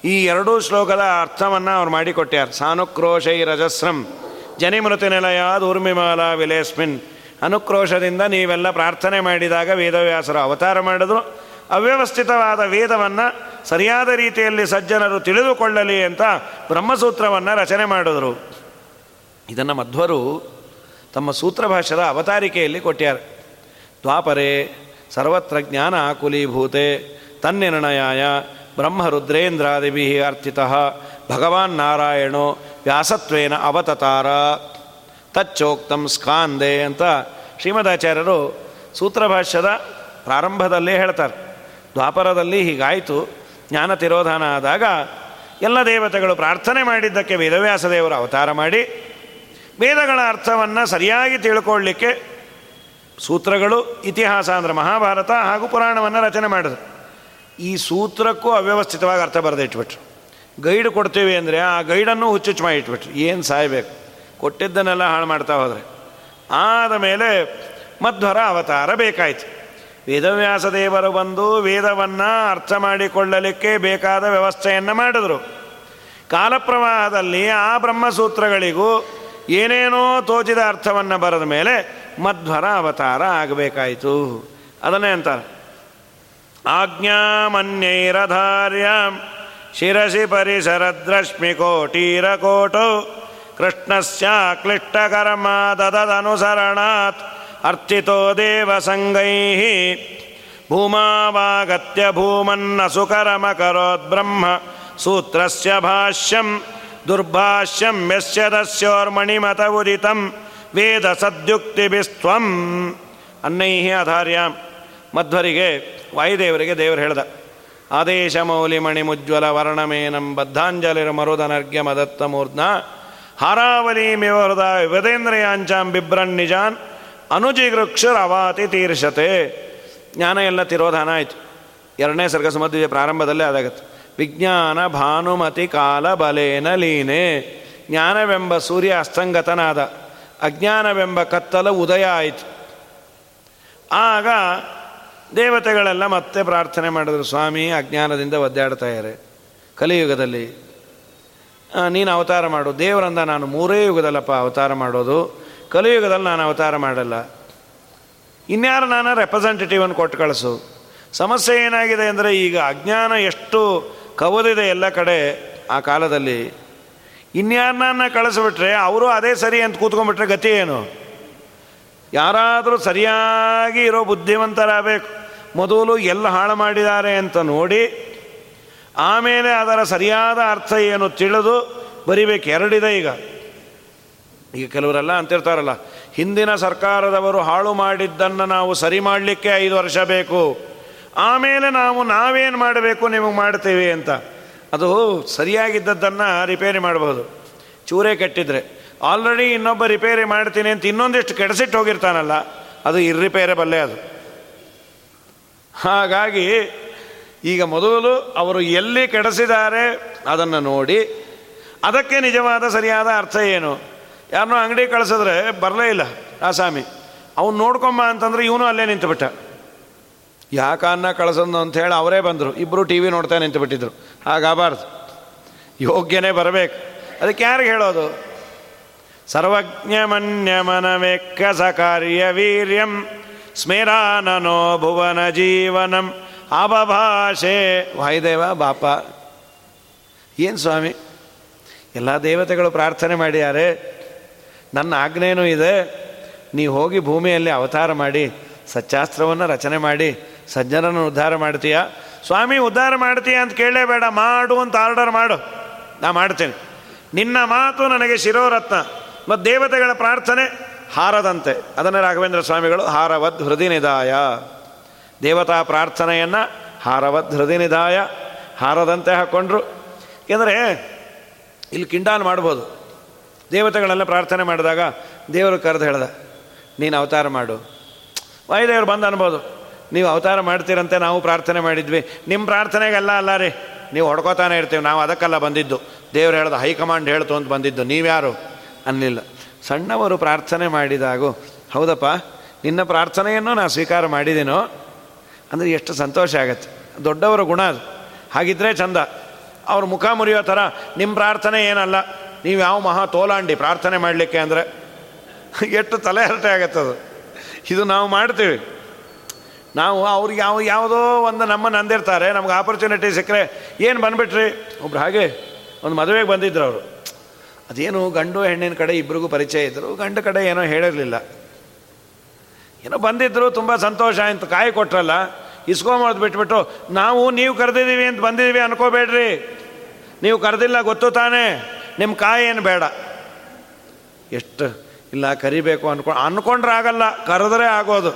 ಈ ಎರಡೂ ಶ್ಲೋಕದ ಅರ್ಥವನ್ನು ಅವ್ರು ಮಾಡಿಕೊಟ್ಟ್ಯಾರ ಸಾನುಕ್ರೋಶೈ ರಜಸ್ರಂ. ಜನಿಮೃತಿ ನಿಲಯ ಊರ್ಮಿಮಾಲ ವಿಲೇಸ್ಮಿನ್. ಅನುಕ್ರೋಶದಿಂದ ನೀವೆಲ್ಲ ಪ್ರಾರ್ಥನೆ ಮಾಡಿದಾಗ ವೇದವ್ಯಾಸರು ಅವತಾರ ಮಾಡಿದ್ರು. ಅವ್ಯವಸ್ಥಿತವಾದ ವೇದವನ್ನು ಸರಿಯಾದ ರೀತಿಯಲ್ಲಿ ಸಜ್ಜನರು ತಿಳಿದುಕೊಳ್ಳಲಿ ಅಂತ ಬ್ರಹ್ಮಸೂತ್ರವನ್ನು ರಚನೆ ಮಾಡಿದ್ರು. ಇದನ್ನು ಮಧ್ವರು ತಮ್ಮ ಸೂತ್ರ ಭಾಷದ ಅವತಾರಿಕೆಯಲ್ಲಿ ಕೊಟ್ಟ್ಯಾರ ದ್ವಾಪರೆ ಸರ್ವತ್ರ ಜ್ಞಾನ ಆಕುಲೀಭೂತೆ ತನ್ನಿರ್ಣಯಾಯ ಬ್ರಹ್ಮರುದ್ರೇಂದ್ರಾದಿಭಿ ಅರ್ಥಿತ ಭಗವಾನ್ ನಾರಾಯಣೋ ವ್ಯಾಸತ್ವೇನ ಅವತತಾರ. ತಚ್ಚೋಕ್ತಂ ಸ್ಕಾಂದೆ ಅಂತ ಶ್ರೀಮದಾಚಾರ್ಯರು ಸೂತ್ರಭಾಷ್ಯದ ಪ್ರಾರಂಭದಲ್ಲೇ ಹೇಳ್ತಾರೆ. ದ್ವಾಪರದಲ್ಲಿ ಹೀಗಾಯಿತು. ಜ್ಞಾನ ತಿರೋಧಾನ ಆದಾಗ ಎಲ್ಲ ದೇವತೆಗಳು ಪ್ರಾರ್ಥನೆ ಮಾಡಿದ್ದಕ್ಕೆ ವೇದವ್ಯಾಸ ದೇವರು ಅವತಾರ ಮಾಡಿ ವೇದಗಳ ಅರ್ಥವನ್ನು ಸರಿಯಾಗಿ ತಿಳ್ಕೊಳ್ಳಿಕ್ಕೆ ಸೂತ್ರಗಳು ಇತಿಹಾಸ ಅಂದರೆ ಮಹಾಭಾರತ ಹಾಗೂ ಪುರಾಣವನ್ನು ರಚನೆ ಮಾಡಿದ್ರು. ಈ ಸೂತ್ರಕ್ಕೂ ಅವ್ಯವಸ್ಥಿತವಾಗಿ ಅರ್ಥ ಬರೆದಿಟ್ಬಿಟ್ರು ಗೈಡ್ ಕೊಡ್ತೀವಿ ಅಂದರೆ ಆ ಗೈಡನ್ನು ಹುಚ್ಚುಚ್ಚು ಮಾಡಿ ಇಟ್ಬಿಟ್ರು. ಏನು ಸಾಯಬೇಕು? ಕೊಟ್ಟಿದ್ದನ್ನೆಲ್ಲ ಹಾಳು ಮಾಡ್ತಾ ಹೋದರೆ. ಆದ ಮೇಲೆ ಮಧ್ವರ ಅವತಾರ ಬೇಕಾಯಿತು. ವೇದವ್ಯಾಸ ದೇವರು ಬಂದು ವೇದವನ್ನು ಅರ್ಥ ಮಾಡಿಕೊಳ್ಳಲಿಕ್ಕೆ ಬೇಕಾದ ವ್ಯವಸ್ಥೆಯನ್ನು ಮಾಡಿದರು. ಕಾಲಪ್ರವಾಹದಲ್ಲಿ ಆ ಬ್ರಹ್ಮಸೂತ್ರಗಳಿಗೂ ಏನೇನೋ ತೋಚಿದ ಅರ್ಥವನ್ನು ಬರೆದ ಮೇಲೆ ಮಧ್ವರ ಅವತಾರ ಆಗಬೇಕಾಯಿತು ಅದನ್ನೇ ಅಂತಾರೆ ಆಜ್ಞಾಮನ್ಯೈರಧಾರ್ಯಾಂ ಶಿರಸಿ ಪರಿಸರದ್ರಶ್ಮಿಕೋಟೀರಕೋಟೌ ಕೃಷ್ಣಸ್ಯ ಕ್ಲಿಷ್ಟಕರ್ಮ ದದದನುಸರಣಾತ್ ಅರ್ಥಿತೋ ದೇವಸಂಗೈ ಭೂಮಾವಾಗತ್ಯ ಭೂಮನ್ನ ಸುಕರಮಕರೋದ್ಬ್ರಹ್ಮ ಸೂತ್ರಸ್ಯ ಭಾಷ್ಯಂ ದುರ್ಭಾಷ್ಯಂ ಯಸ್ಯ ದಸ್ಯೋರ್ಮಣಿಮತ ಉದಿತಂ ವೇದ ಸದ್ಯುಕ್ತಿಭಿಸ್ತ್ವಂ. ಅನ್ನೈಹಿ ಆಧಾರ್ಯ. ಮಧ್ವರಿಗೆ, ವಾಯುದೇವರಿಗೆ ದೇವರು ಹೇಳ್ದ. ಆದೇಶ ಮೌಲಿ ಮುಜ್ವಲ ವರ್ಣಮೇನಂ ಬದ್ಧಾಂಜಲಿರ ಮರುದನರ್ಘ್ಯ ಮದತ್ತ ಮೂರ್ಧ್ನ ಹಾರಾವಲಿ ಮೇವರದ ವಿಪದೇಂದ್ರಯಾಂಚಾಂ ಬಿಬ್ರನ್ ನಿಜಾನ್. ಅನುಜಿಗೃಕ್ಷರ್ ಅವಾತಿ ತೀರ್ಷತೆ. ಜ್ಞಾನ ಎಲ್ಲ ತಿರೋಧಾನ ಆಯಿತು. ಎರಡನೇ ಸರ್ಗ ಸುಮಧ್ವಿಜಯ ಪ್ರಾರಂಭದಲ್ಲೇ ಅದಾಗತ್ತೆ. ವಿಜ್ಞಾನ ಭಾನುಮತಿ ಕಾಲ ಬಲೇನ ಲೀನೆ. ಜ್ಞಾನವೆಂಬ ಸೂರ್ಯ ಅಸ್ತಂಗತನಾದ. ಅಜ್ಞಾನವೆಂಬ ಕತ್ತಲ ಉದಯ ಆಯಿತು. ಆಗ ದೇವತೆಗಳೆಲ್ಲ ಮತ್ತೆ ಪ್ರಾರ್ಥನೆ ಮಾಡಿದ್ರು, ಸ್ವಾಮಿ, ಅಜ್ಞಾನದಿಂದ ಒದ್ದಾಡ್ತಾ ಇದ್ದಾರೆ ಕಲಿಯುಗದಲ್ಲಿ ನೀನು ಅವತಾರ ಮಾಡು. ದೇವರಂದ ನಾನು ಮೂರೇ ಯುಗದಲ್ಲಪ್ಪ ಅವತಾರ ಮಾಡೋದು. ಕಲಿಯುಗದಲ್ಲಿ ನಾನು ಅವತಾರ ಮಾಡಲ್ಲ. ಇನ್ಯಾರು ನಾನು ರೆಪ್ರೆಸೆಂಟೇಟಿವನ್ನು ಕೊಟ್ಟು ಕಳಿಸು. ಸಮಸ್ಯೆ ಏನಾಗಿದೆ ಅಂದರೆ ಈಗ ಅಜ್ಞಾನ ಎಷ್ಟು ಕವದಿದೆ ಎಲ್ಲ ಕಡೆ ಆ ಕಾಲದಲ್ಲಿ. ಇನ್ಯಾರನ್ನ ಕಳಿಸ್ಬಿಟ್ರೆ ಅವರು ಅದೇ ಸರಿ ಅಂತ ಕೂತ್ಕೊಂಡ್ಬಿಟ್ರೆ ಗತಿ ಏನು? ಯಾರಾದರೂ ಸರಿಯಾಗಿ ಇರೋ ಬುದ್ಧಿವಂತರಾಗಬೇಕು. ಮೊದಲು ಎಲ್ಲ ಹಾಳು ಮಾಡಿದ್ದಾರೆ ಅಂತ ನೋಡಿ, ಆಮೇಲೆ ಅದರ ಸರಿಯಾದ ಅರ್ಥ ಏನು ತಿಳಿದು ಬರಿಬೇಕು. ಎರಡಿದೆ ಈಗ. ಈಗ ಕೆಲವರೆಲ್ಲ ಅಂತಿರ್ತಾರಲ್ಲ, ಹಿಂದಿನ ಸರ್ಕಾರದವರು ಹಾಳು ಮಾಡಿದ್ದನ್ನು ನಾವು ಸರಿ ಮಾಡಲಿಕ್ಕೆ ಐದು ವರ್ಷ ಬೇಕು. ಆಮೇಲೆ ನಾವು ನಾವೇನು ಮಾಡಬೇಕು, ನಿಮಗೆ ಮಾಡ್ತೀವಿ ಅಂತ. ಅದು ಸರಿಯಾಗಿದ್ದದ್ದನ್ನು ರಿಪೇರಿ ಮಾಡಬಹುದು ಚೂರೇ ಕಟ್ಟಿದರೆ. ಆಲ್ರೆಡಿ ಇನ್ನೊಬ್ಬ ರಿಪೇರಿ ಮಾಡ್ತೀನಿ ಅಂತ ಇನ್ನೊಂದಿಷ್ಟು ಕೆಡಿಸಿಟ್ಟು ಹೋಗಿರ್ತಾನಲ್ಲ, ಅದು ಬಲ್ಲೆ ಅದು. ಹಾಗಾಗಿ ಈಗ ಮೊದಲು ಅವರು ಎಲ್ಲಿ ಕೆಡಿಸಿದ್ದಾರೆ ಅದನ್ನು ನೋಡಿ, ಅದಕ್ಕೆ ನಿಜವಾದ ಸರಿಯಾದ ಅರ್ಥ ಏನು? ಯಾರನ್ನೂ ಅಂಗಡಿ ಕಳಿಸಿದ್ರೆ ಬರಲೇ ಇಲ್ಲ ಆ ಸ್ವಾಮಿ. ಅವನು ನೋಡ್ಕೊಂಬ ಅಂತಂದ್ರೆ ಇವನು ಅಲ್ಲೇ ನಿಂತುಬಿಟ್ಟ. ಯಾಕನ್ನ ಕಳಿಸೋದು ಅಂತ ಅವರೇ ಬಂದರು. ಇಬ್ಬರು ಟಿ ವಿ ನೋಡ್ತಾ ನಿಂತುಬಿಟ್ಟಿದ್ರು. ಹಾಗಾಗಬಾರ್ದು ಯೋಗ್ಯನೇ ಬರಬೇಕು. ಅದಕ್ಕೆ ಯಾರಿಗೆ ಹೇಳೋದು? ಸರ್ವಜ್ಞ ಮನ್ಯ ಸ ಕಾರ್ಯ ವೀರ್ಯಂ ಸ್ಮಿರಾನನೋ ಭುವನ ಜೀವನಂ ಅಬಭಾಷೆ. ವಾಯುದೇವ, ಬಾಪ. ಏನು ಸ್ವಾಮಿ? ಎಲ್ಲ ದೇವತೆಗಳು ಪ್ರಾರ್ಥನೆ ಮಾಡಿದ್ದಾರೆ ನನ್ನ ಆಜ್ಞೆಯೂ ಇದೆ. ನೀವು ಹೋಗಿ ಭೂಮಿಯಲ್ಲಿ ಅವತಾರ ಮಾಡಿ, ಸಚ್ಚಾಸ್ತ್ರವನ್ನು ರಚನೆ ಮಾಡಿ ಸಜ್ಜನನ್ನು ಉದ್ಧಾರ ಮಾಡ್ತೀಯ? ಸ್ವಾಮಿ, ಉದ್ಧಾರ ಮಾಡ್ತೀಯ ಅಂತ ಕೇಳಲೇಬೇಡ ಮಾಡು ಅಂತ ಆರ್ಡರ್ ಮಾಡು. ನಾ ಮಾಡ್ತೇನೆ. ನಿನ್ನ ಮಾತು ನನಗೆ ಶಿರೋರತ್ನ. ಮತ್ತು ದೇವತೆಗಳ ಪ್ರಾರ್ಥನೆ ಹಾರದಂತೆ. ಅದನ್ನು ರಾಘವೇಂದ್ರ ಸ್ವಾಮಿಗಳು, ಹಾರವದ್ ಹೃದಯನಿದಾಯ ದೇವತಾ ಪ್ರಾರ್ಥನೆಯನ್ನು ಹಾರವದ್ ಹೃದಯನಿದಾಯ ಹಾರದಂತೆ ಹಾಕ್ಕೊಂಡ್ರು ಏಕೆಂದರೆ ಇಲ್ಲಿ ಕಿಂಡಾನ್ ಮಾಡ್ಬೋದು. ದೇವತೆಗಳೆಲ್ಲ ಪ್ರಾರ್ಥನೆ ಮಾಡಿದಾಗ ದೇವರು ಕರೆದು ಹೇಳ್ದ, ನೀನು ಅವತಾರ ಮಾಡು. ವಾಯುದೇವರು ಬಂದು ಅನ್ಬೋದು. ನೀವು ಅವತಾರ ಮಾಡ್ತೀರಂತೆ ನಾವು ಪ್ರಾರ್ಥನೆ ಮಾಡಿದ್ವಿ. ನಿಮ್ಮ ಪ್ರಾರ್ಥನೆಗೆಲ್ಲ ಅಲ್ಲ ರೀ. ನೀವು ಹೊಡ್ಕೋತಾನೆ ಇರ್ತೀವಿ. ನಾವು ಅದಕ್ಕೆಲ್ಲ ಬಂದಿದ್ದು. ದೇವ್ರು ಹೇಳ್ದು ಹೈಕಮಾಂಡ್ ಹೇಳ್ತು ಅಂತ ಬಂದಿದ್ದು. ನೀವ್ಯಾರು? ಅನ್ನಿಲ್ಲ. ಸಣ್ಣವರು ಪ್ರಾರ್ಥನೆ ಮಾಡಿದಾಗೂ, ಹೌದಪ್ಪ, ನಿನ್ನ ಪ್ರಾರ್ಥನೆಯನ್ನು ನಾನು ಸ್ವೀಕಾರ ಮಾಡಿದ್ದೀನೋ ಅಂದರೆ ಎಷ್ಟು ಸಂತೋಷ ಆಗತ್ತೆ. ದೊಡ್ಡವರ ಗುಣ ಅದು. ಹಾಗಿದ್ರೆ ಚಂದ. ಅವ್ರ ಮುಖ ಮುರಿಯೋ ಥರ ನಿಮ್ಮ ಪ್ರಾರ್ಥನೆ ಏನಲ್ಲ. ನೀವು ಯಾವ ಮಹಾ ತೋಲಾಂಡಿ ಪ್ರಾರ್ಥನೆ ಮಾಡಲಿಕ್ಕೆ ಅಂದರೆ ಎಷ್ಟು ತಲೆ ಹರಟೆ ಆಗತ್ತದು ಇದು ನಾವು ಮಾಡ್ತೀವಿ. ನಾವು ಅವ್ರಿಗೆ ಯಾವ ಯಾವುದೋ ಒಂದು ನಮ್ಮನ್ನು ಅಂದಿರ್ತಾರೆ ನಮ್ಗೆ ಆಪರ್ಚುನಿಟಿ ಸಿಕ್ಕರೆ ಏನು ಬಂದುಬಿಟ್ರಿ? ಒಬ್ರು ಹಾಗೆ ಒಂದು ಮದುವೆಗೆ ಬಂದಿದ್ರು ಅವರು. ಅದೇನು ಗಂಡು ಹೆಣ್ಣಿನ ಕಡೆ ಇಬ್ಬರಿಗೂ ಪರಿಚಯ ಇದ್ದರು ಗಂಡು ಕಡೆ ಏನೋ ಹೇಳಿರಲಿಲ್ಲ. ಏನೋ ಬಂದಿದ್ದರು ತುಂಬ ಸಂತೋಷ ಅಂತ ಕಾಯಿ ಕೊಟ್ರಲ್ಲ ಇಸ್ಕೊಂಬೋದು ಬಿಟ್ಬಿಟ್ಟು, ನಾವು ನೀವು ಕರೆದಿದ್ದೀವಿ ಅಂತ ಬಂದಿದ್ದೀವಿ ಅನ್ಕೋಬೇಡ್ರಿ. ನೀವು ಕರೆದಿಲ್ಲ ಗೊತ್ತು ತಾನೇ ನಿಮ್ಮ ಕಾಯಿ ಏನು ಬೇಡ. ಎಷ್ಟು ಇಲ್ಲ, ಕರಿಬೇಕು ಅನ್ಕೊಂಡು ಅನ್ಕೊಂಡ್ರೆ ಆಗಲ್ಲ, ಕರೆದ್ರೆ ಆಗೋದು.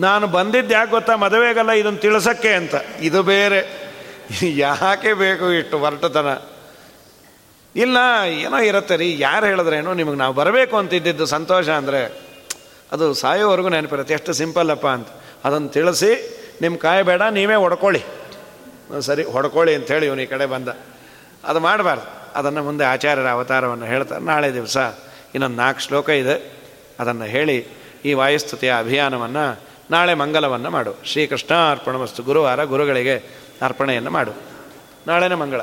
ನಾನು ಬಂದಿದ್ದು ಯಾಕೆ ಗೊತ್ತಾ? ಮದುವೆಗಲ್ಲ ಇದನ್ನು ತಿಳಿಸಕ್ಕೆ ಅಂತ. ಇದು ಬೇರೆ. ಯಾಕೆ ಬೇಕು ಇಷ್ಟು ಹೊರಟತನ ಇಲ್ಲ, ಏನೋ ಇರುತ್ತೆ ರೀ. ಯಾರು ಹೇಳಿದ್ರೇನೋ? ನಿಮಗೆ ನಾವು ಬರಬೇಕು ಅಂತಿದ್ದಿದ್ದು ಸಂತೋಷ ಅಂದರೆ ಅದು ಸಾಯೋವರೆಗೂ ನೆನಪಿರುತ್ತೆ. ಎಷ್ಟು ಸಿಂಪಲ್ಲಪ್ಪ ಅಂತ. ಅದನ್ನು ತಿಳಿಸಿ, ನಿಮ್ಮ ಕಾಯಿ ಬೇಡ, ನೀವೇ ಹೊಡ್ಕೊಳ್ಳಿ. ಸರಿ, ಹೊಡ್ಕೊಳ್ಳಿ ಹೇಳಿ ಇವನು ಈ ಕಡೆ ಬಂದ. ಅದು ಮಾಡಬಾರ್ದು. ಅದನ್ನು ಮುಂದೆ ಆಚಾರ್ಯರ ಅವತಾರವನ್ನು ಹೇಳ್ತಾರೆ. ನಾಳೆ ದಿವಸ ಇನ್ನೊಂದು ನಾಲ್ಕು ಶ್ಲೋಕ ಇದೆ. ಅದನ್ನು ಹೇಳಿ ಈ ವಾಯುಸ್ತುತಿಯ ಅಭಿಯಾನವನ್ನು ನಾಳೆ ಮಂಗಲವನ್ನು ಮಾಡು. ಶ್ರೀಕೃಷ್ಣ ಅರ್ಪಣ ವಸ್ತು ಗುರುವಾರ ಗುರುಗಳಿಗೆ ಅರ್ಪಣೆಯನ್ನು ಮಾಡು. ನಾಳೆನೇ ಮಂಗಳ.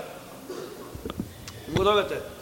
ಮುಗಿದೋಗುತ್ತೆ.